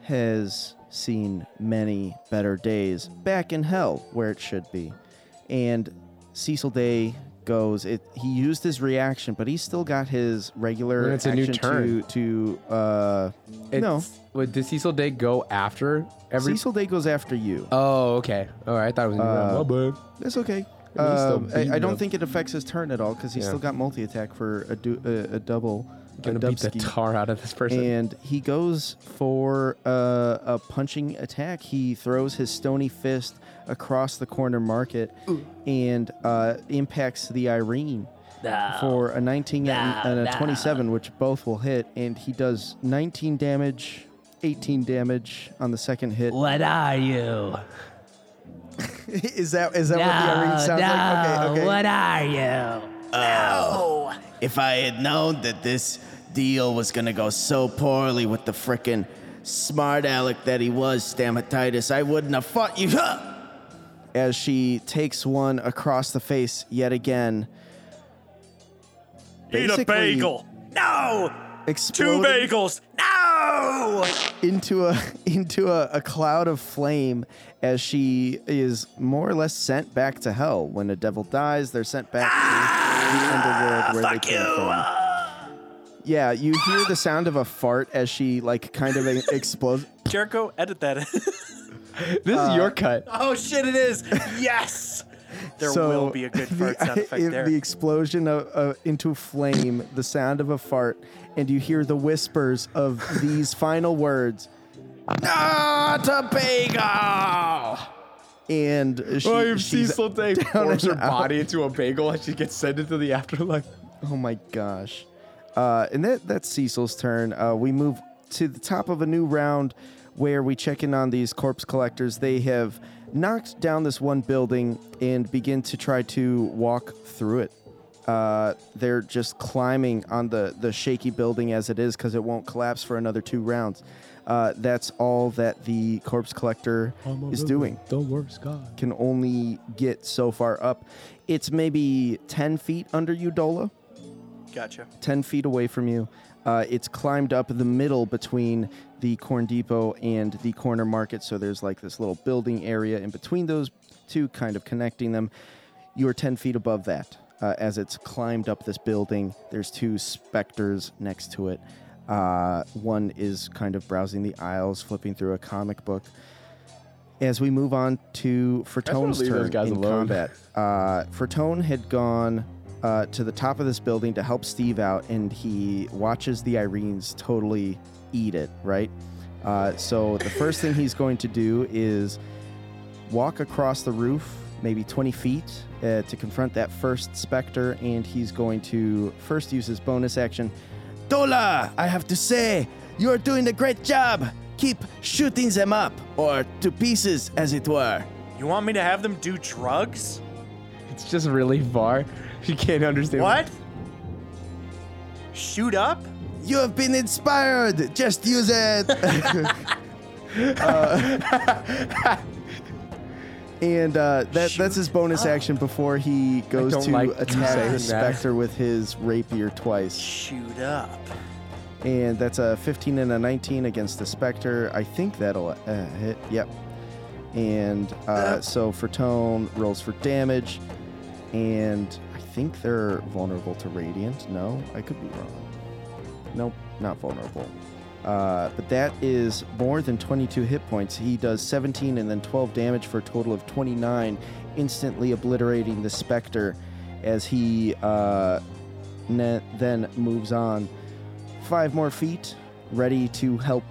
has seen many better days back in hell where it should be. And Cecil Day goes it he used his reaction but he's still got his regular Well, it's a new action turn. to to uh no It's- Wait, did Cecil Day go after every? Cecil Day goes after you Oh, okay. All right. I thought it was. in Uh, my bad. That's okay. I he's still Um, I, I don't up. think it affects his turn at all because he's Yeah. still got multi attack for a, du- a, a double. A Gonna beat the tar out of this person. And he goes for uh, a punching attack. He throws his stony fist across the corner market and uh, impacts the Irene for a 19 and, and a 27, which both will hit. And he does 19 damage, 18 damage on the second hit. What are you? is that is that what the Irene sounds like? Okay, okay. What are you? If I had known that this deal was gonna go so poorly with the frickin' smart aleck that he was, Stamatitis, I wouldn't have fought you. As she takes one across the face yet again. Eat a bagel. No! Two Exploding bagels. No! into a into a, a cloud of flame as she is more or less sent back to hell. When a devil dies, they're sent back ah! To the underworld where they came from. Yeah, you hear the sound of a fart as she like kind of explodes. Jericho, edit that. this is your cut. oh shit! It is. Yes. There so will be a good fart the, sound effect in- there. The explosion of, uh, into flame, the sound of a fart, and you hear the whispers of these final words. Not a bagel. And she, Oh, if she's Cecil down forms her out. body into a bagel and she gets sent into the afterlife. Oh my gosh. Uh, and that, that's Cecil's turn. Uh, we move to the top of a new round where we check in on these corpse collectors. They have knocked down this one building and begin to try to walk through it. Uh, they're just climbing on the, the shaky building as it is because it won't collapse for another two rounds. Uh, that's all that the corpse collector is doing The worst guy. can only get so far up. It's maybe 10 feet under you, Dola. Gotcha. 10 feet away from you. Uh, it's climbed up the middle between the Corn Depot and the corner market. So there's like this little building area in between those two, kind of connecting them. You are 10 feet above that. Uh, as it's climbed up this building, there's two specters next to it. Uh, one is kind of browsing the aisles, flipping through a comic book. As we move on to Fertone's turn in alone. combat, uh, Fertone had gone uh, to the top of this building to help Steve out, and he watches the Erinyes totally eat it, right? Uh, so the first thing he's going to do is walk across the roof maybe 20 feet uh, to confront that first specter, and he's going to first use his bonus action. Dola, I have to say, you're doing a great job. Keep shooting them up, or to pieces, as it were. You want me to have them do drugs? It's just really far. You can't understand. What? Shoot up? You have been inspired. Just use it. Uh, And uh, that, that's his bonus action before he goes don't to like you attack saying the that. specter with his rapier twice. Shoot up. And that's a 15 and a 19 against the specter. I think that'll uh, hit. Yep. And uh, so Fertone rolls for damage, and I think they're vulnerable to radiant. No, I could be wrong. Nope, not vulnerable. Uh, but that is more than 22 hit points. He does 17 and then 12 damage for a total of 29, instantly obliterating the specter as he uh, ne- then moves on five more feet, ready to help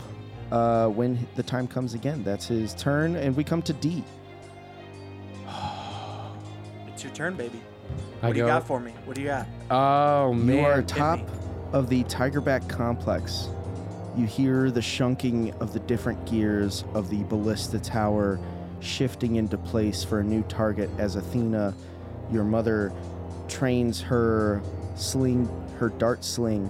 uh, when the time comes again. That's his turn, and we come to D. It's your turn, baby. I What do you go- got for me? What do you got? Oh man. You are top of the Tigerback complex. You hear the shunking of the different gears of the ballista tower shifting into place for a new target as Athena, your mother, trains her sling, her dart sling.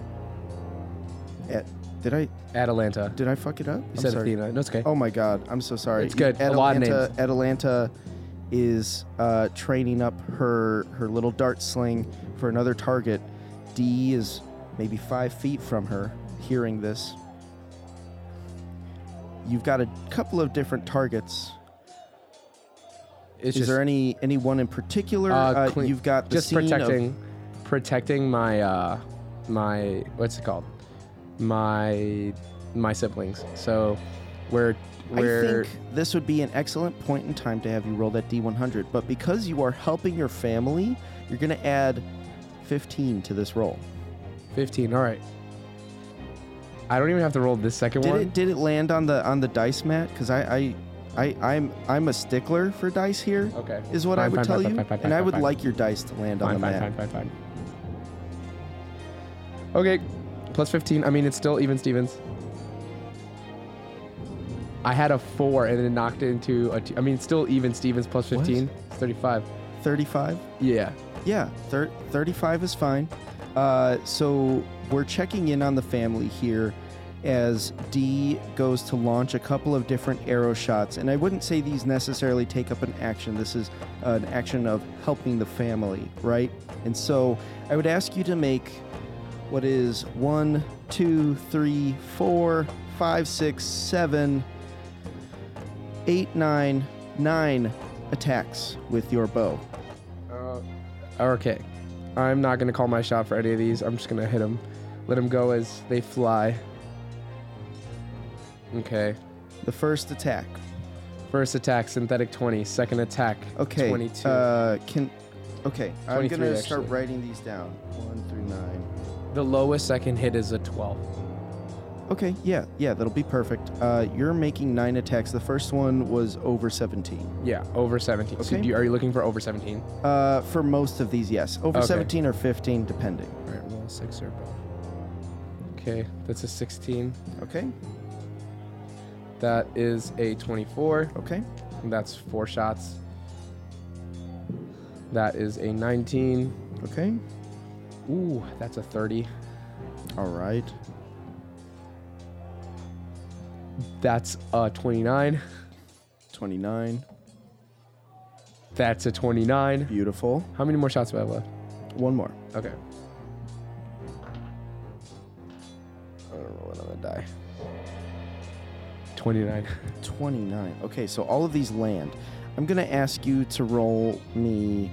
At, did I Atalanta. did I fuck it up? You I'm said sorry. Athena. No, it's okay. Oh my god, I'm so sorry. It's good. A lot of Atalanta, names. Atalanta is uh, training up her her little dart sling for another target. D is maybe five feet from her, hearing this. You've got a couple of different targets. it's is just there any any one in particular? uh, Uh, clean- you've got just scene of- protecting, protecting my uh, my what's it called? My my siblings. So we're we're I think this would be an excellent point in time to have you roll that D100, but because you are helping your family, you're going to add 15 to this roll. 15. All right. I don't even have to roll this second Did one. it did it land on the on the dice mat? Because I, I I I'm I'm a stickler for dice here. Okay. Is what I would fine, tell fine, you, fine, fine, and fine, I would fine. like your dice to land on the fine, mat. fine, fine, fine. fine. Okay, plus 15. I mean, it's still even Stevens. I had a four and then knocked it into a two. I mean, still even Stevens plus 15. It's 35. 35. Yeah. Yeah, thir- 35 is fine. Uh, so we're checking in on the family here as D goes to launch a couple of different arrow shots. And I wouldn't say these necessarily take up an action. This is an action of helping the family, right? And so I would ask you to make what is one, two, three, four, five, six, seven, eight, nine, nine attacks with your bow. Uh, okay. I'm not going to call my shot for any of these. I'm just going to hit them. Let them go as they fly. Okay. The first attack. First attack, synthetic 20. Second attack, Okay. 22. Uh, can. Okay, I'm 23 gonna start actually. writing these down. One through nine. the lowest I can hit is a 12. Okay, yeah, yeah, that'll be perfect. Uh, you're making nine attacks. The first one was over 17. Yeah, over 17. So Okay. do you, are you looking for over 17? Uh, for most of these, yes, over Okay. 17 or 15, depending. All right, roll a six or above. Okay, that's a 16. Okay, That is a 24. okay, that's four shots. That is a 19. okay. Ooh, that's a 30. All right. That's a 29. 29. That's a 29. Beautiful. How many more shots do I have left? One more. Okay. I don't roll another die. 29. 29. Okay, so all of these land. I'm gonna ask you to roll me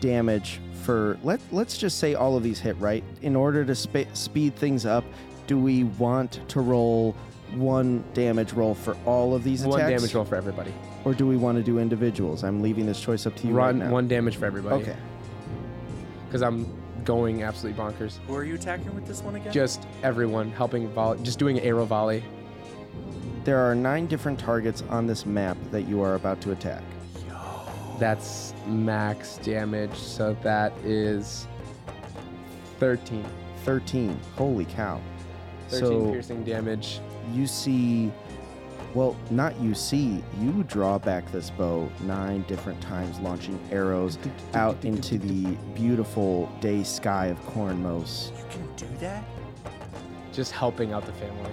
damage for let let's just say all of these hit right. In order to spa- speed things up, do we want to roll one damage roll for all of these One attacks, damage roll for everybody. or do we want to do individuals? I'm leaving this choice up to you Run right now. one damage for everybody. Okay. Because I'm going absolutely bonkers. Who are you attacking with this one again? Just everyone helping volley, just doing arrow volley. There are nine different targets on this map that you are about to attack. That's max damage. So that is 13. 13. Holy cow. 13 so piercing damage. you see, well, not you see, you draw back this bow nine different times, launching arrows out into the beautiful day sky of Cornmos. You can do that? Just helping out the family.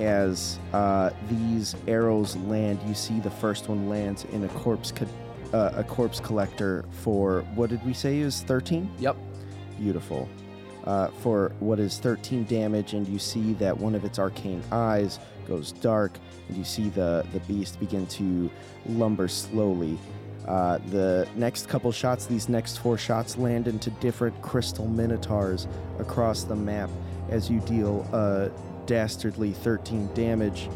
As uh, these arrows land, you see the first one lands in a corpse, co- uh, a corpse collector for what did we say is 13? Yep. Beautiful. Uh, for what is 13 damage, and you see that one of its arcane eyes goes dark, and you see the, the beast begin to lumber slowly. Uh, the next couple shots, these next four shots, land into different crystal minotaurs across the map as you deal uh, dastardly 13 damage.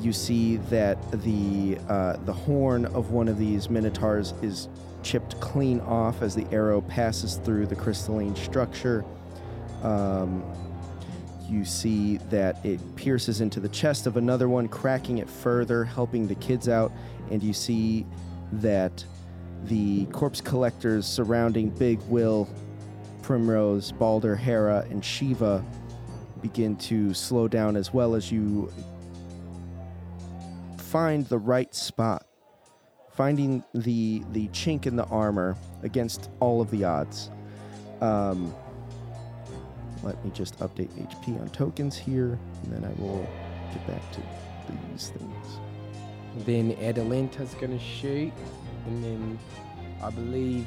You see that the uh, the horn of one of these minotaurs is chipped clean off as the arrow passes through the crystalline structure. Um, you see that it pierces into the chest of another one, cracking it further, helping the kids out. And you see that the corpse collectors surrounding Big Will, Primrose, Balder, Hera, and Shiva begin to slow down as well as you find the right spot. Finding the the chink in the armor against all of the odds. Um, let me just update HP on tokens here, and then I will get back to these things. Then Atalanta's gonna shoot, and then I believe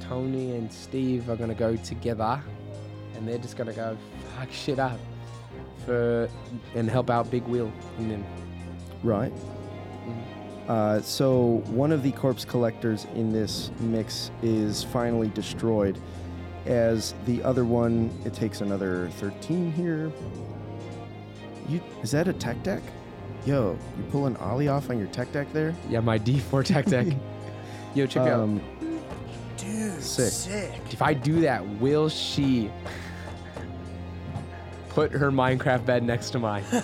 Tony and Steve are gonna go together, and they're just gonna go fuck shit up for and help out Big Wheel, and then Right. Uh, so one of the corpse collectors in this mix is finally destroyed, as the other one it takes another 13 here. You is that a tech deck? Yo, you pull an ollie off on your tech deck there? yeah, my D4 tech deck. Yo, check me out. Um, Dude, Sick. sick. If I do that, will she put her Minecraft bed next to mine?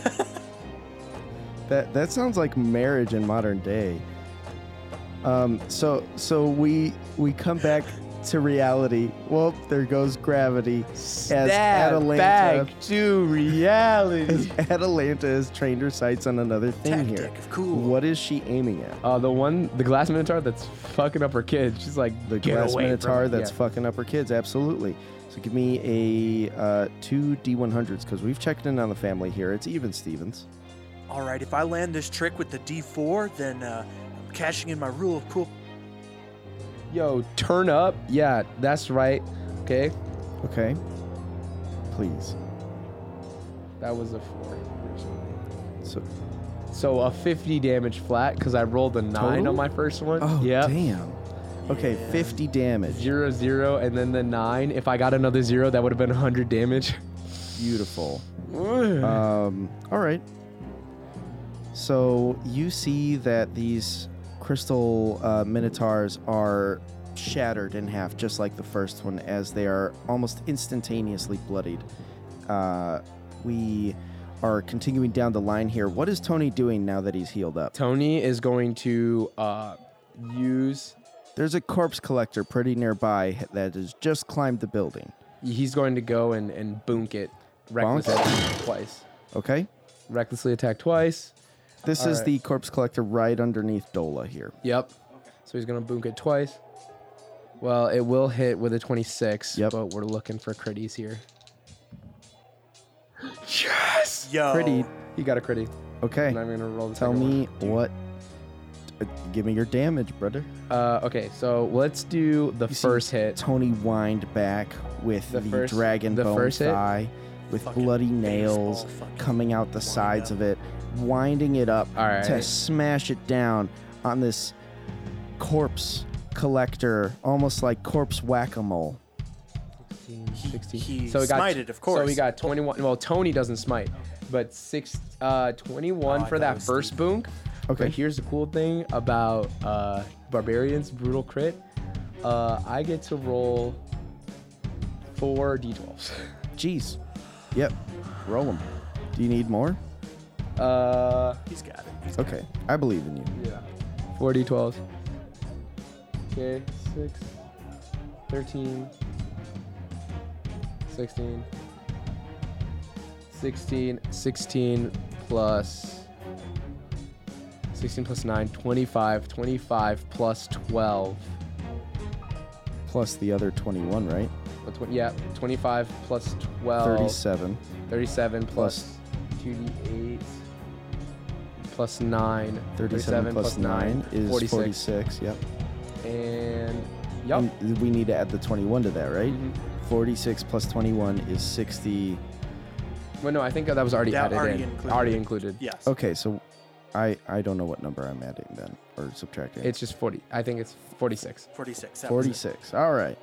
That that sounds like marriage in modern day. Um, so so we we come back to reality. Well, there goes gravity. As Snap Atalanta, back to reality. as Atalanta has trained her sights on another thing here. Tactic of cool. What is she aiming at? Uh, the one, the glass minotaur that's fucking up her kid. She's like, The get glass away minotaur it." that's Yeah. fucking up her kids. Absolutely. So give me a uh, two D100s because we've checked in on the family here. It's even Stevens. All right, if I land this trick with the D4, then uh, I'm cashing in my rule of cool. Yo, turn up. Yeah, that's right. Okay, Okay. Please. that was a four. So So a 50 damage flat because I rolled a nine Total? on my first one. oh Yep. damn. Okay, 50 damage. Zero zero and then the nine. If I got another zero, that would have been 100 damage. Beautiful. Um, all right. So you see that these crystal uh, minotaurs are shattered in half, just like the first one, as they are almost instantaneously bloodied. Uh, we are continuing down the line here. What is Tony doing now that he's healed up? Tony is going to uh, use. There's a corpse collector pretty nearby that has just climbed the building. He's going to go and and boonk it recklessly Bonk? twice. Okay? Recklessly attack twice. This All is right. the corpse collector right underneath Dola here. Yep. So he's gonna boonk it twice. Well, it will hit with a 26. Yep. But we're looking for critties here. Yes. Yo. Critty. He got a critty. Okay. And I'm gonna roll the Tell second one. me what. Give me your damage, brother. Uh, okay, so let's do the You see first hit. Tony wind back with The the, first- dragon the bone first hit? thigh, with Fucking bloody baseball nails fucking coming out the wind sides up. of it, winding it up All to smash it down on this corpse collector, almost like corpse whack-a-mole. 16. he so we got smited, of So course. we got 21. Well, Tony doesn't smite, but six, uh, 21 Oh, I for thought it that was first boonk. Okay. But here's the cool thing about uh, barbarians brutal crit. Uh, I get to roll four d12s. Jeez. Yep. Roll them. Do you need more? Uh, He's got it. Okay. I believe in you. yeah. Four d12s. Okay, 6, 13, 16, 16, 16 plus 16 plus 9, 25, 25 plus 12. Plus the other 21, right? Tw- yeah, 25 plus 12. 37. 37 Plus- plus 2d8 plus 9. 37 plus 9 is 46. 46. Yep. And, yup. And we need to add the 21 to that, right? Mhm. 46 plus 21 is 60. Well, no, I think that was already Yeah, added already in. included. Already included. Yes. Okay, so I I don't know what number I'm adding then or subtracting. It's just 40. I think it's 46. 46. that was it. 46. All right.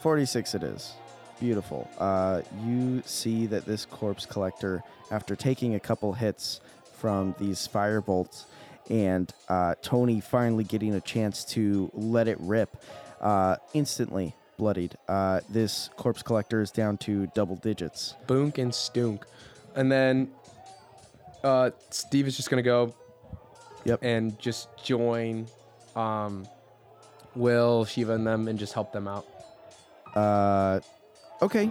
46 it is. Beautiful. Uh, you see that this corpse collector, after taking a couple hits from these fire bolts, and uh, Tony finally getting a chance to let it rip, uh, instantly bloodied. Uh, this corpse collector is down to double digits. Boonk and stunk. And then uh, Steve is just going to go Yep. and just join um, Will, Shiva, and them and just help them out. Uh, okay.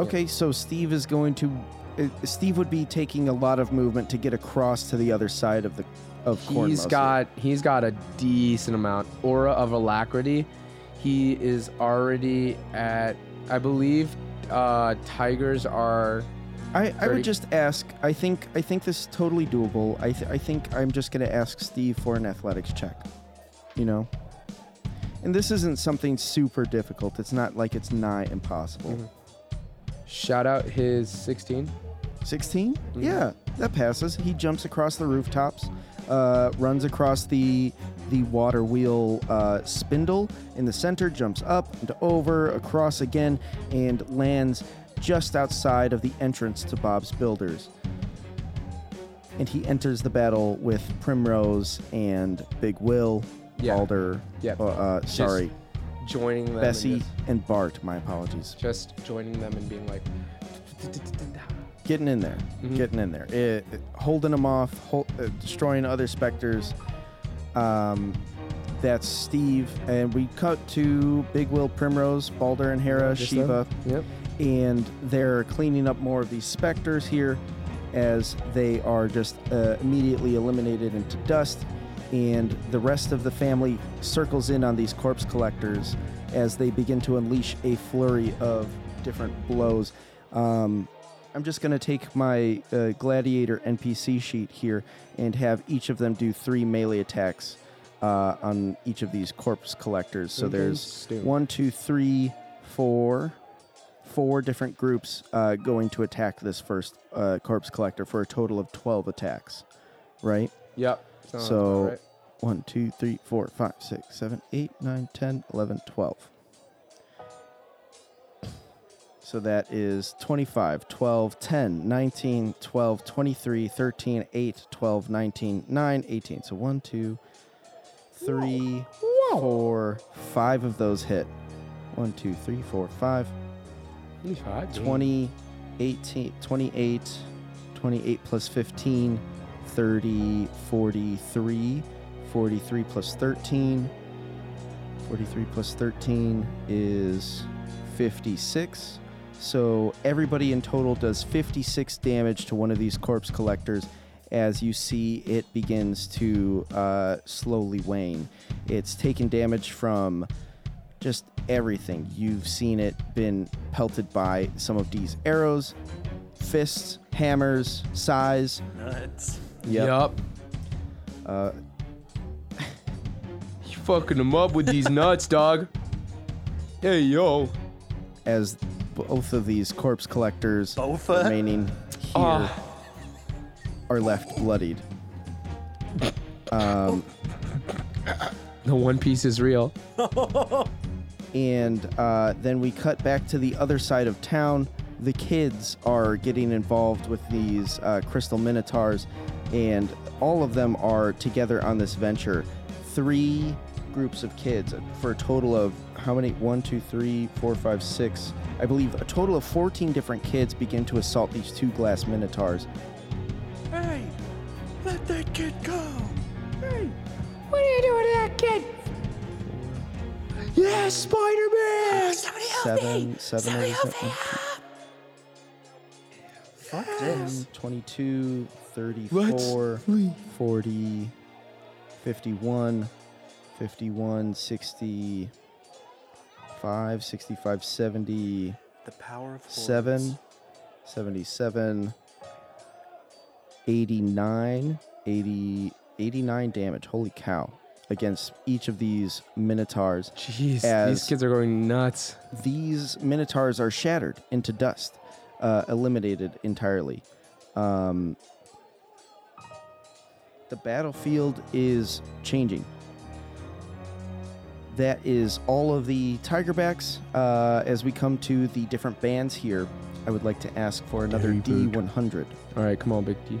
Okay, so Steve is going to. Uh, Steve would be taking a lot of movement to get across to the other side of the of Cornmouse He's here. got he's got a decent amount aura of alacrity. He is already at I believe uh, tigers are I, I would just ask. I think I think this is totally doable. I th- I think I'm just gonna ask Steve for an athletics check. You know. And this isn't something super difficult. It's not like it's nigh impossible. Mhm. shout out his 16. 16? Mm-hmm. Yeah, that passes. He jumps across the rooftops, uh, runs across the the water wheel uh, spindle in the center, jumps up and over, across again, and lands just outside of the entrance to Bob's Builders. And he enters the battle with Primrose and Big Will, Yeah. Balder, Yep. uh, uh, sorry, Joining them. and Bessie just- and Bart. My apologies. just joining them and being like getting in there, Mhm. getting in there, it, it- holding them off, hol- uh, destroying other specters. Um, that's Steve, and we cut to Big Will, Primrose, Balder, and Hera, Shiva? Yep. And they're cleaning up more of these specters here, as they are just uh, immediately eliminated into dust. And the rest of the family circles in on these corpse collectors as they begin to unleash a flurry of different blows. Um, I'm just going to take my uh, gladiator NPC sheet here and have each of them do three melee attacks uh, on each of these corpse collectors. So there's one, two, three, four, four different groups uh, going to attack this first uh, corpse collector for a total of 12 attacks, right? Yep. Sounds so right. 1, 2, 3, 4, 5, 6, 7, 8, 9, 10, 11, 12. So that is 25, 12, 10, 19, 12, 23, 13, 8, 12, 19, 9, 18. So 1, 2, 3, Whoa. 4, 5 of those hit. 1, 2, 3, 4, 5. 20, 18, 28, 28 plus 15, 30, 43, 43 plus 13. 43 plus 13 is 56. So everybody in total does 56 damage to one of these corpse collectors as you see it begins to uh, slowly wane. It's taken damage from just everything. You've seen it been pelted by some of these arrows, fists, hammers, size. Nuts. Yep. Uh, You fucking them up with these nuts, dog. Hey, yo. as both of these corpse collectors Bofa? remaining here Ah. are left bloodied. Um, The One Piece is real. and uh, then we cut back to the other side of town. The kids are getting involved with these uh, crystal minotaurs, and all of them are together on this venture. Three groups of kids for a total of how many? One, two, three, four, five, six. I believe a total of 14 different kids begin to assault these two glass minotaurs. Hey, let that kid go. Hey, what are you doing to that kid? Yes, Spider Man. Seven, seven, eight, seven, Fuck this. 22, 34, 40, 51, 51, 65, 65, 70, The power of hordes. 7, 77, 89, 80, 89 damage. Holy cow. Against each of these minotaurs. Jeez, these kids are going nuts. These minotaurs are shattered into dust, uh, eliminated entirely. Um, the battlefield is changing. That is all of the Tigerbacks. Uh, as we come to the different bands here, I would like to ask for another Very. D100. All right, come on, Big D.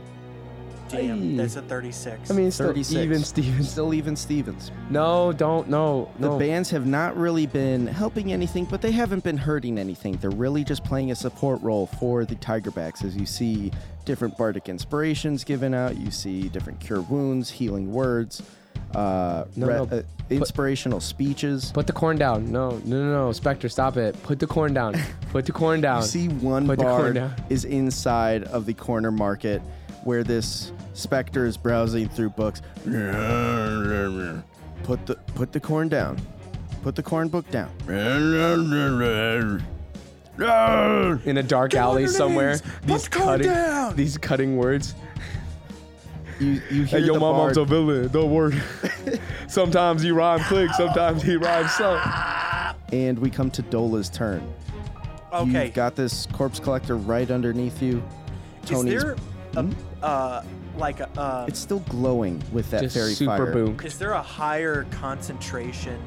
Damn, that's a 36. I mean, it's still 36. even Stevens. Still even Stevens. No, don't, no, The no. bands have not really been helping anything, but they haven't been hurting anything. They're really just playing a support role for the Tigerbacks as you see different bardic inspirations given out, you see different cure wounds, healing words, uh, No, re- no, uh, inspirational speeches. Put the corn down. No, no, no, no. Spectre, stop it. Put the corn down. Put the corn down. You see one Put the corn bard down. is inside of the corner market where this specter is browsing through books. Put the put the corn down. Put the corn book down. in a dark alley somewhere. These cutting, down. these cutting words. You you hear Hey, yo, the my mom's a villain. Don't worry. sometimes he rhyme click. Sometimes he rhymes so. and we come to Dola's turn. okay. You've got this corpse collector right underneath you. Is Tony's. there a, hmm? Uh, like a, uh, It's still glowing with that Just fairy super fire. boom. is there a higher concentration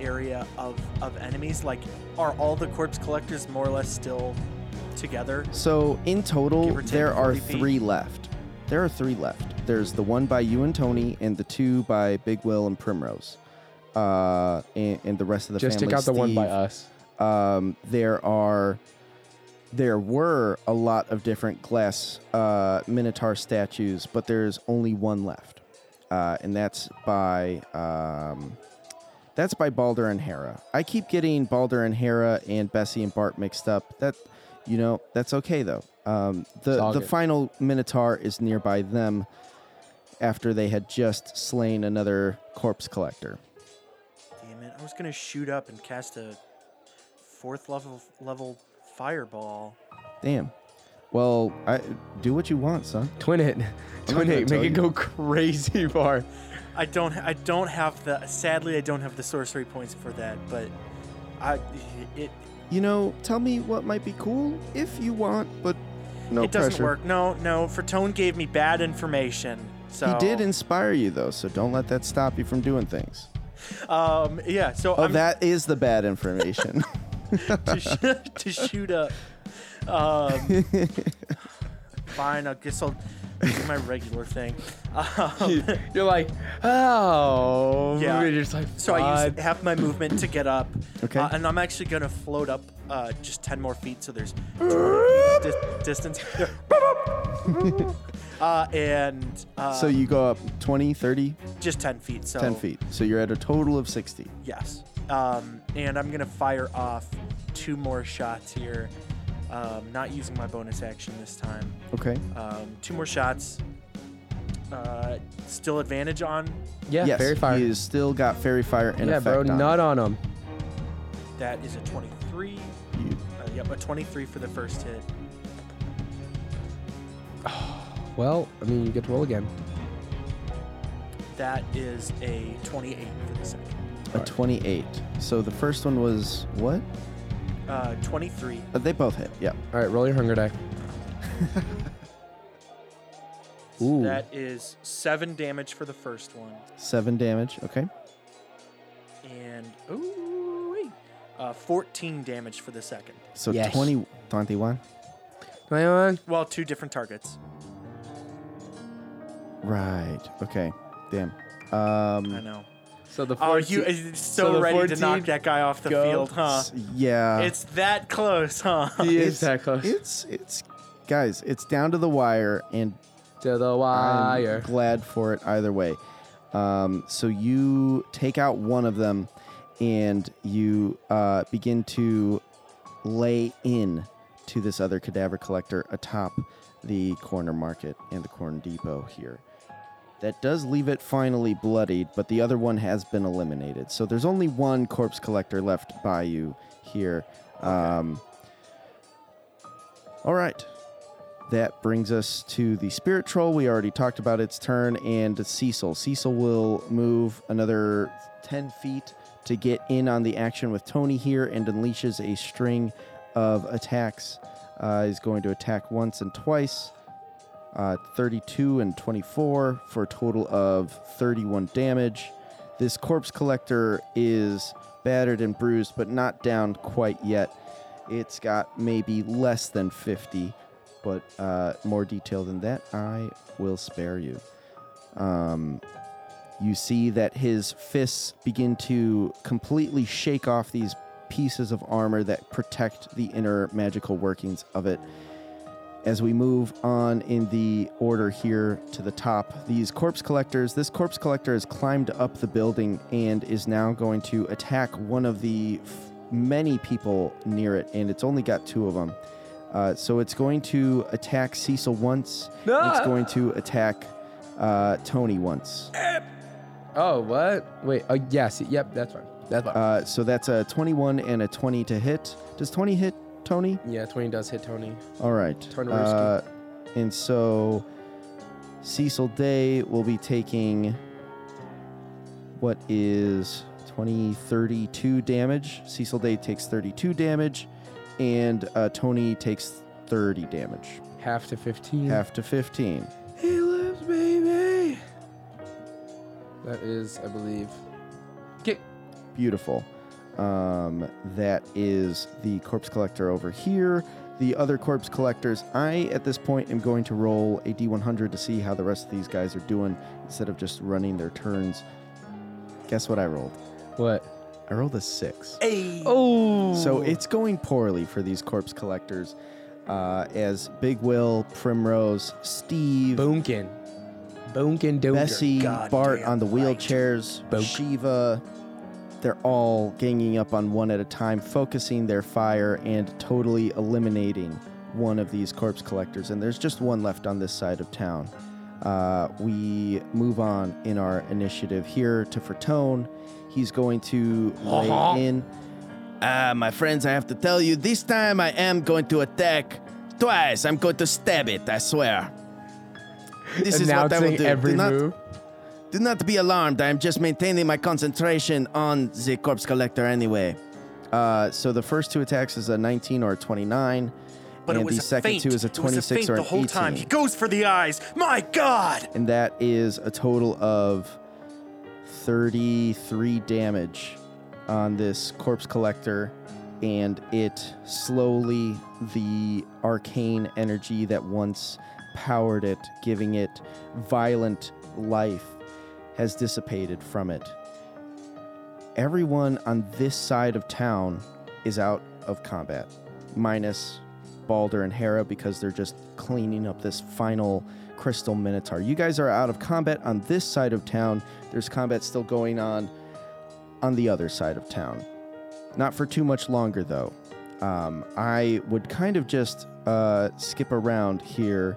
area of, of enemies? Like, are all the corpse collectors more or less still together? So in total, Give or take there are 40 feet. three left. There are three left. There's the one by you and Tony, and the two by Big Will and Primrose, uh, and, and the rest of the Just family. take out the one by Steve. us. Um, there are, there were a lot of different glass uh, Minotaur statues, but there's only one left, uh, and that's by um, that's by Balder and Hera. I keep getting Balder and Hera and Bessie and Bart mixed up. That you know that's okay though. Um, the all the final Minotaur is nearby them after they had just slain another corpse collector. Damn it! I was gonna shoot up and cast a fourth level level fireball. Damn. Well, I do what you want, son. Twin it. Twin it. Make it you. go crazy far. I don't. I don't have the. Sadly, I don't have the sorcery points for that. But I. It. You know, tell me what might be cool if you want, but no it doesn't pressure. work. No. No. Tone gave me bad information. So He did inspire you though, so don't let that stop you from doing things. Um. Yeah. So Oh, I'm that is the bad information. to, sh- to shoot up. Um. fine. I guess I'll do my regular thing. Um, You're like, oh. Yeah. You're just like, So I use half my movement to get up. Okay. Uh, and I'm actually gonna float up uh, just 10 more feet, so there's dis- distance. uh, and uh, so you go up 20, 30, just 10 feet. So 10 feet. So you're at a total of 60. Yes. Um, and I'm gonna fire off two more shots here. Um, not using my bonus action this time. Okay. Um, two more shots. Uh, still advantage on. Yeah, yes, faerie fire. he has still got faerie fire in yeah, effect bro, on nut on him. That is a 23. You- Uh, yep, a 23 for the first hit. Well, I mean, you get to roll again. That is a 28 for the second. A 28. So the first one was what? Uh, 23. Uh, they both hit. Yeah. All right, roll your hunger die. Ooh. That is seven damage for the first one, Seven damage. Okay. and ooh, wait, uh, 14 damage for the second. So Yes. 20, 21. 21. Well, two different targets. Right. Okay. Damn. I Um, know. So the Oh, 14 you are so, so the ready to knock that guy off the go. field, huh? yeah. It's that close, huh? He it's is that close It's it's guys, it's down to the wire, and to the wire. I'm wire. glad for it either way. Um, so you take out one of them, and you uh, begin to lay in to this other cadaver collector atop the corner market and the corn depot here. That does leave it finally bloodied, but the other one has been eliminated. So there's only one corpse collector left by you here. Um, all right. That brings us to the spirit troll. We already talked about its turn, and Cecil. Cecil will move another 10 feet to get in on the action with Tony here and unleashes a string of attacks. Uh, he's going to attack once and twice. Uh, 32 and 24 for a total of 31 damage. This corpse collector is battered and bruised, but not down quite yet. It's got maybe less than 50, but uh, more detail than that, I will spare you. Um, you see that his fists begin to completely shake off these pieces of armor that protect the inner magical workings of it. As we move on in the order here to the top, these corpse collectors, this corpse collector has climbed up the building and is now going to attack one of the f- many people near it, and it's only got two of them. Uh, so it's going to attack Cecil once. and It's going to attack uh, Tony once. Oh, what? Wait. Oh, yes. Yep, that's fine. That's fine. Uh, so that's a 21 and a 20 to hit. Does 20 hit Tony? yeah, 20 does hit Tony. All right. Tony Uh, and so Cecil Day will be taking what is 20, 32 damage. Cecil Day takes 32 damage, and uh, Tony takes 30 damage. Half to 15. Half to 15. He lives, baby. That is, I believe. Get. Beautiful. Um, that is the corpse collector over here. The other corpse collectors, I at this point am going to roll a d100 to see how the rest of these guys are doing instead of just running their turns. Guess what I rolled? What? I rolled a six. Hey. Oh. So it's going poorly for these corpse collectors uh, as Big Will, Primrose, Steve, Boomkin. Boomkin Doomkin. Bessie, goddamn Bart on the wheelchairs, Boke. Shiva. They're all ganging up on one at a time, focusing their fire and totally eliminating one of these corpse collectors. And there's just one left on this side of town. Uh, we move on in our initiative here to Fertone. He's going to lay in. Ah, my friends, I have to tell you, this time I am going to attack twice. I'm going to stab it, I swear. This is what I will Announcing do. every do not, move. Do not be alarmed. I am just maintaining my concentration on the corpse collector anyway. Uh, so the first two attacks is a 19 or a 29. But and the a second feint. two is a It was 26 feint or an the whole 18. time. He goes for the eyes. My God. and that is a total of 33 damage on this corpse collector and it slowly the arcane energy that once powered it giving it violent life has dissipated from it everyone on this side of town is out of combat minus Balder and Hera because they're just cleaning up this final crystal minotaur. You guys are out of combat on this side of town. There's combat still going on on the other side of town. Not for too much longer though. Um, I would kind of just uh, skip around here,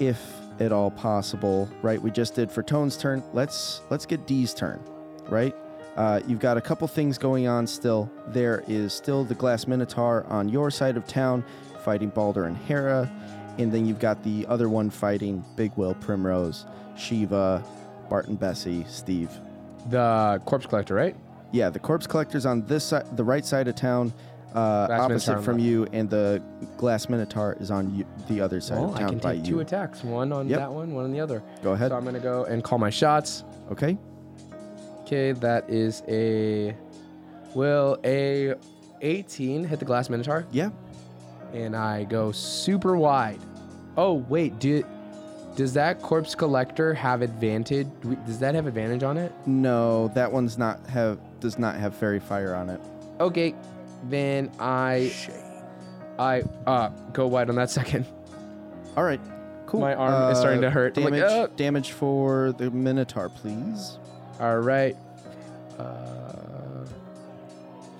if at all possible. Right? We just did Fertone's turn. Let's let's get D's turn. Right? Uh, you've got a couple things going on still. There is still the Glass Minotaur on your side of town, fighting Balder and Hera, and then you've got the other one fighting Big Will, Primrose, Shiva, Barton, Bessie, Steve. The corpse collector, right? Yeah, the corpse collector's on this side, the right side of town, uh, opposite from you, and the glass minotaur is on you, the other side Well, of I can by take you. two attacks. One on Yep. that one, one on the other. Go ahead. So I'm gonna go and call my shots. Okay. Okay, that is a will a 18 hit the glass minotaur, Yeah. and I go super wide. Oh wait, do does that corpse collector have advantage? Does that have advantage on it? No, that one's not have does not have faerie fire on it. Okay, then I I uh go wide on that second. All right. Cool. My arm is starting to hurt. I'm like, Damage, "Ah." damage for the minotaur, please. All right. Uh,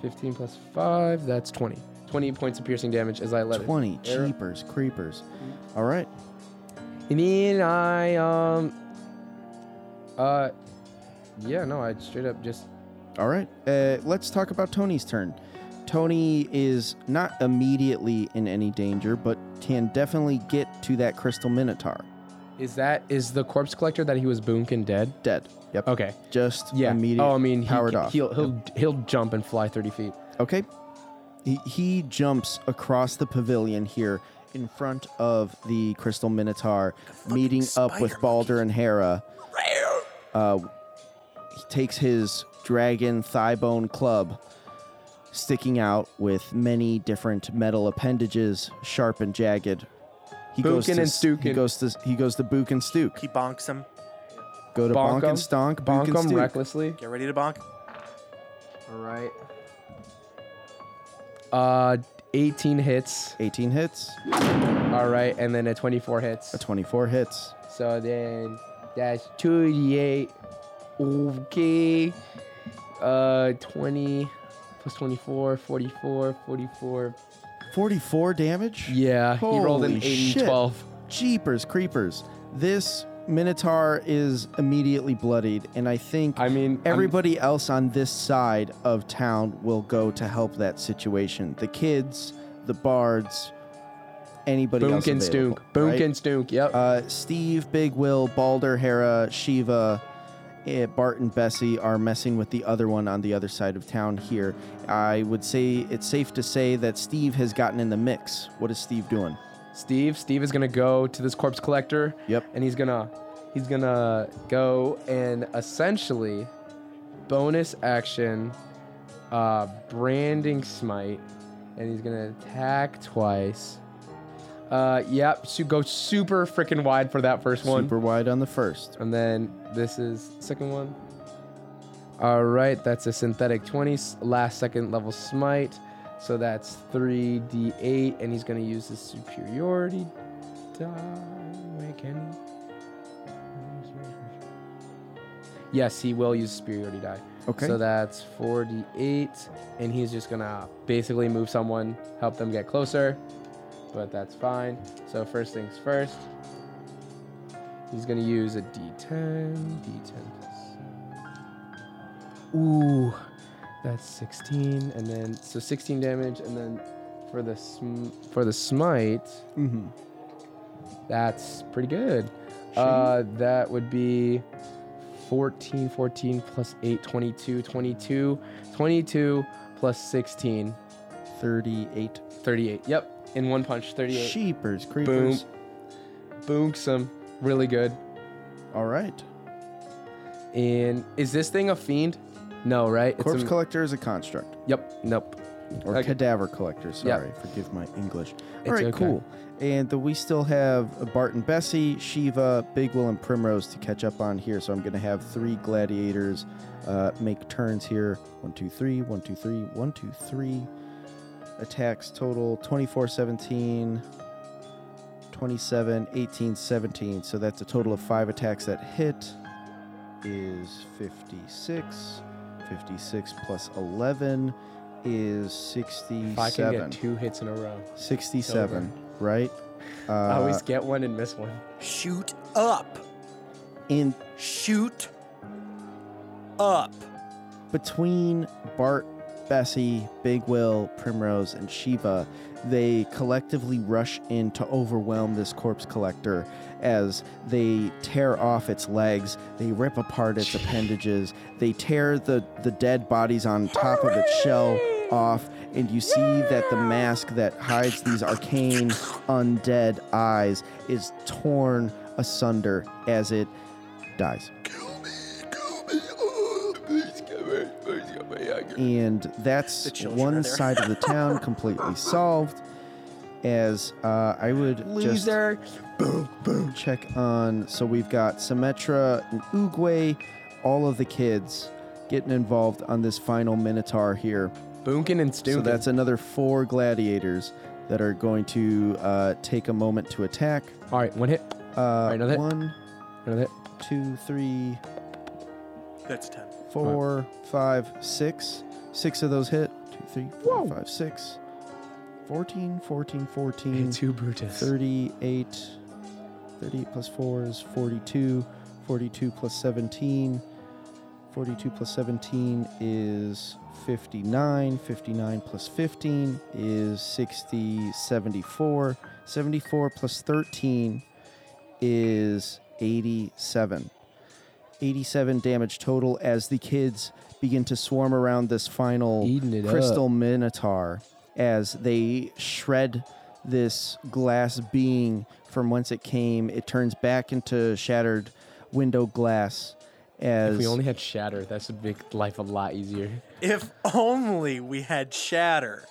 15 plus 5, that's 20. 20 points of piercing damage as I let it. 20 arrow- cheapers creepers. All right. And then I, um, uh, yeah, no, I straight up just, All right. Uh, let's talk about Tony's turn. Tony is not immediately in any danger, but can definitely get to that crystal minotaur. is that, is the corpse collector that he was boonkin dead? Dead. Yep. Okay. Just Yeah. immediate. oh, I mean, he, powered off. he'll, he'll, he'll jump and fly 30 feet. Okay. He, he jumps across the pavilion here in front of the crystal minotaur, meeting up with Balder and Hera. Uh, he takes his dragon thigh bone club, sticking out with many different metal appendages, sharp and jagged. He goes to and s- He goes to he goes to Book and Stook. He bonks him. Go to Bonk Bonk, 'em. and Stonk. Book Bonk and him Stook. recklessly. Get ready to bonk. All right. Uh, 18 hits. 18 hits. All right, and then a 24 hits. A 24 hits. So then that's 2d8. Okay. Uh, 20 plus 24, 44, 44. 44 damage. Yeah, he rolled an Holy 8 shit. and 12. Jeepers creepers. This Minotaur is immediately bloodied, and I think I mean, I'm- everybody else on this side of town will go to help that situation. The kids, the bards, anybody else. Boonk and Stook. Boonk right? and Stook, yep. Uh, Steve, Big Will, Balder, Hera, Shiva, Bart, and Bessie are messing with the other one on the other side of town here. I would say it's safe to say that Steve has gotten in the mix. What is Steve doing? Steve, Steve is gonna go to this corpse collector. Yep. And he's gonna he's gonna go and essentially bonus action uh branding smite and he's gonna attack twice. Uh yep, so go super freaking wide for that first one. Super wide on the first. And then this is second one. All right, that's a synthetic 20, last second level smite. So that's 3d8 and he's going to use his superiority die. Wait, can he? Yes, he will use superiority die. Okay. So that's 4d8 and he's just going to basically move someone, help them get closer. But that's fine. So first things first. He's gonna use a D10, D10 plus. Ooh, that's 16, and then so 16 damage, and then for the sm- for the smite, mm-hmm. that's pretty good. Uh, that would be 14, 14 plus 8, 22, 22, 22 plus 16, 38. 38. Yep, in one punch, 38. Sheepers, creepers. Boonks him, really good. All right. And is this thing a fiend? No, right? Corpse a, collector is a construct. Yep. Nope. Or Okay. cadaver collector, sorry. Forgive my English. It's All right, okay. cool. And uh, we still have Bart and Bessie, Shiva, Big Will, and Primrose to catch up on here. So I'm going to have three gladiators uh, make turns here. One, two, three, one, two, three, one, two, three. Attacks total 24, 17, 27, 18, 17. So that's a total of five attacks that hit is 56. 56 plus 11 is 67. If I can get two hits in a row, 67, right? Uh, I always get one and miss one. Shoot up. in Shoot up. between Bart, Bessie, Big Will, Primrose, and Shiva, they collectively rush in to overwhelm this corpse collector as they tear off its legs, they rip apart its appendages, they tear the, the dead bodies on top of its shell off, and you see that the mask that hides these arcane undead eyes is torn asunder as it dies. and that's The children one that's one side of the town completely solved. As uh, I would Loser. just boom, boom. check on. So we've got Symmetra and Oogway, all of the kids getting involved on this final Minotaur here. Boonkin and Stunkin. So that's another four gladiators that are going to uh, take a moment to attack. all right. One hit. Uh, another hit. one, Another hit. two, three, That's 10. Four, five, six. Six of those hit. two, three, four, five, six. 14, 14, 14. Two Brutus. 38. 38 plus 4 is 42. 42 plus 17. 42 plus 17 is 59. 59 plus 15 is 60, 74. 74 plus 13 is 87. 87 damage total as the kids begin to swarm around this final Eating it crystal minotaur as they shred this glass being from whence it came. It turns back into shattered window glass as If we only had Shatter, that would make life a lot easier. If only we had Shatter.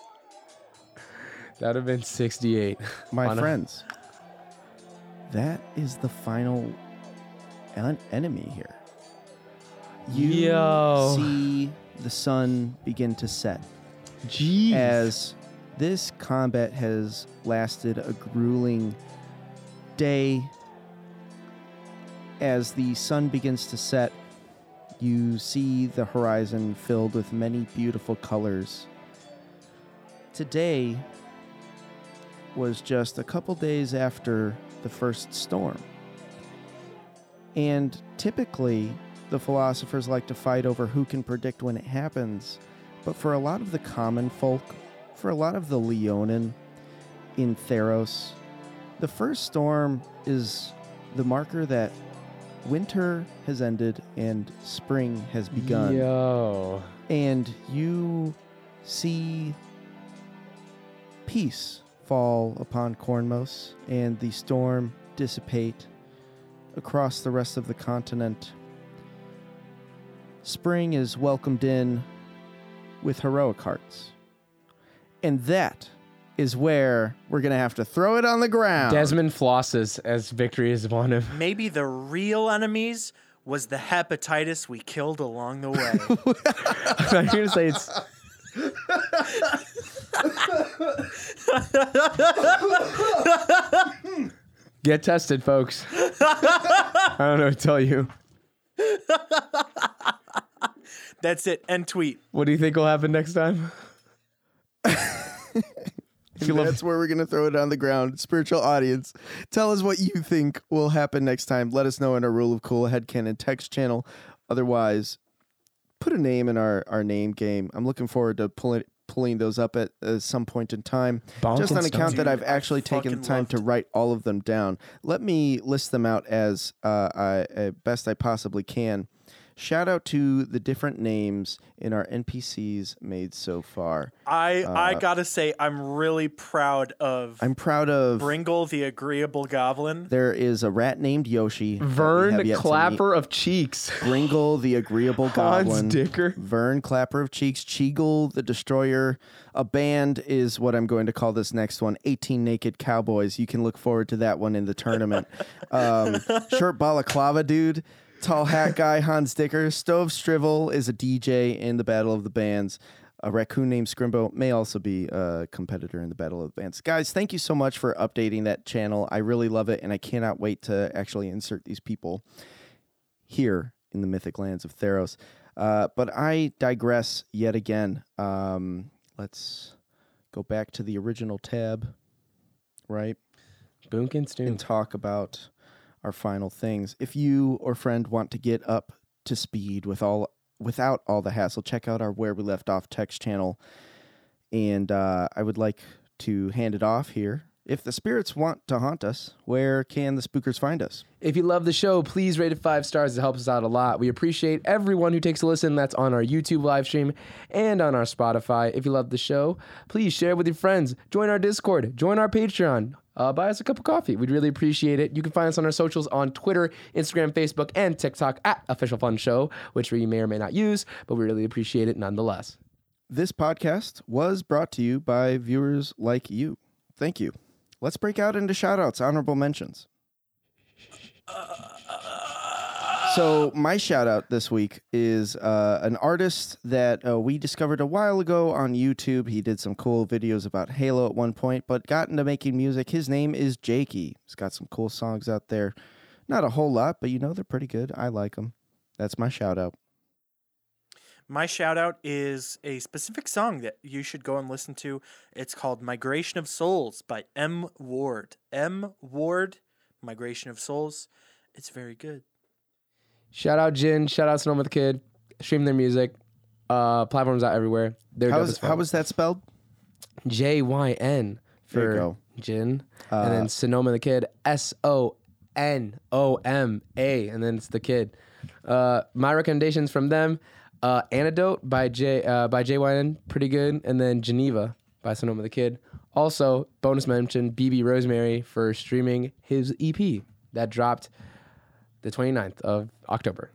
That would have been 68. my on a- friends. That is the final en- enemy here. You Yo. see the sun begin to set. Jeez. as this combat has lasted a grueling day. As the sun begins to set, you see the horizon filled with many beautiful colors. Today was just a couple days after the first storm. And typically, the philosophers like to fight over who can predict when it happens. But for a lot of the common folk, for a lot of the Leonin in Theros, the first storm is the marker that winter has ended and spring has begun. Yo. And you see peace fall upon Cornmos and the storm dissipate across the rest of the continent. Spring is welcomed in with heroic hearts. And that is where we're going to have to throw it on the ground. Desmond flosses as victory is upon him. Maybe the real enemies was the hepatitis we killed along the way. I thought you gonna say it's. Get tested, folks. I don't know what to tell you. That's it. End tweet. What do you think will happen next time? If you love- That's where we're going to throw it on the ground. Spiritual audience, tell us what you think will happen next time. Let us know in our Rule of Cool Headcanon text channel. Otherwise, put a name in our, our name game. I'm looking forward to pulling pulling those up at uh, some point in time. Just on Bonkin' account that I've I actually taken the time to write all of them down. Let me list them out as uh, I, uh, best I possibly can. Shout out to the different names in our NPCs made so far. I I gotta say I'm really proud of I'm proud of Bringle the Agreeable Goblin. There is a rat named Yoshi. Vern have yet to meet. Clapper of Cheeks. Bringle the Agreeable Hans Goblin. Dicker. Vern Clapper of Cheeks. Cheagle the Destroyer. A band is what I'm going to call this next one 18 Naked Cowboys. You can look forward to that one in the tournament. um, short balaclava dude. Tall hat guy, Hans Dicker. Stove Strivel is a DJ in the Battle of the Bands. A raccoon named Scrimbo may also be a competitor in the Battle of the Bands. Guys, thank you so much for updating that channel. I really love it, and I cannot wait to actually insert these people here in the mythic lands of Theros. Uh, but I digress yet again. Um, let's go back to the original tab, right? Boonkin and talk about our final things. If you or friend want to get up to speed with all without all the hassle, check out our where we left off text channel. And uh, I would like to hand it off here. If the spirits want to haunt us, where can the spookers find us? If you love the show, please rate it five stars. It helps us out a lot. We appreciate everyone who takes a listen. That's on our YouTube live stream and on our Spotify. If you love the show, please share it with your friends. Join our Discord. Join our Patreon. Uh, buy us a cup of coffee. We'd really appreciate it. You can find us on our socials on Twitter, Instagram, Facebook, and TikTok at Official Fun Show, which we may or may not use, but we really appreciate it nonetheless. This podcast was brought to you by viewers like you. Thank you. Let's break out into shout outs, honorable mentions. So, my shout out this week is uh, an artist that uh, we discovered a while ago on YouTube. He did some cool videos about Halo at one point, but got into making music. His name is Jakey. He's got some cool songs out there. Not a whole lot, but you know, they're pretty good. I like them. That's my shout out. My shout out is a specific song that you should go and listen to. It's called Migration of Souls by M. Ward. M. Ward, Migration of Souls. It's very good. Shout out JYN. Shout out Sonoma the Kid. Stream their music. Uh, platforms out everywhere. They're How was how was that spelled? J Y N There you for go. JYN, and then Sonoma the Kid S O N O M A, and then it's the kid. Uh, my recommendations from them: uh, Antidote by J uh, by JYN, pretty good, and then Geneva by Sonoma the Kid. Also, bonus mention: BB Rosemary for streaming his EP that dropped the 29th of October.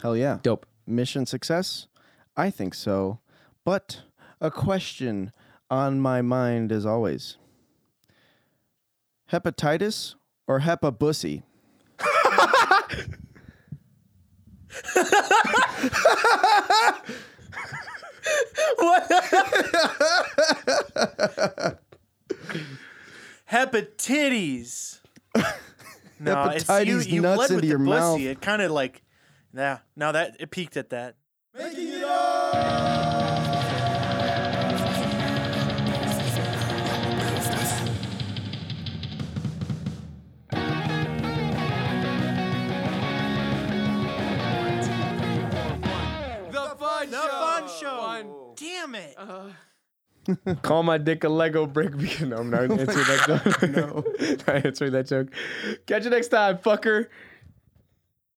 Hell yeah. Dope. Mission success? I think so. But a question on my mind as always. Hepatitis or hepabussy? Hepatitis. No, it's you, Hepatitis you nuts led with into the your pussy. mouth. It kind of like, yeah. No, that it peaked at that. The Damn it. Call my dick a Lego brick because no, I'm not answering that joke. no, not answering that joke. Catch you next time, fucker.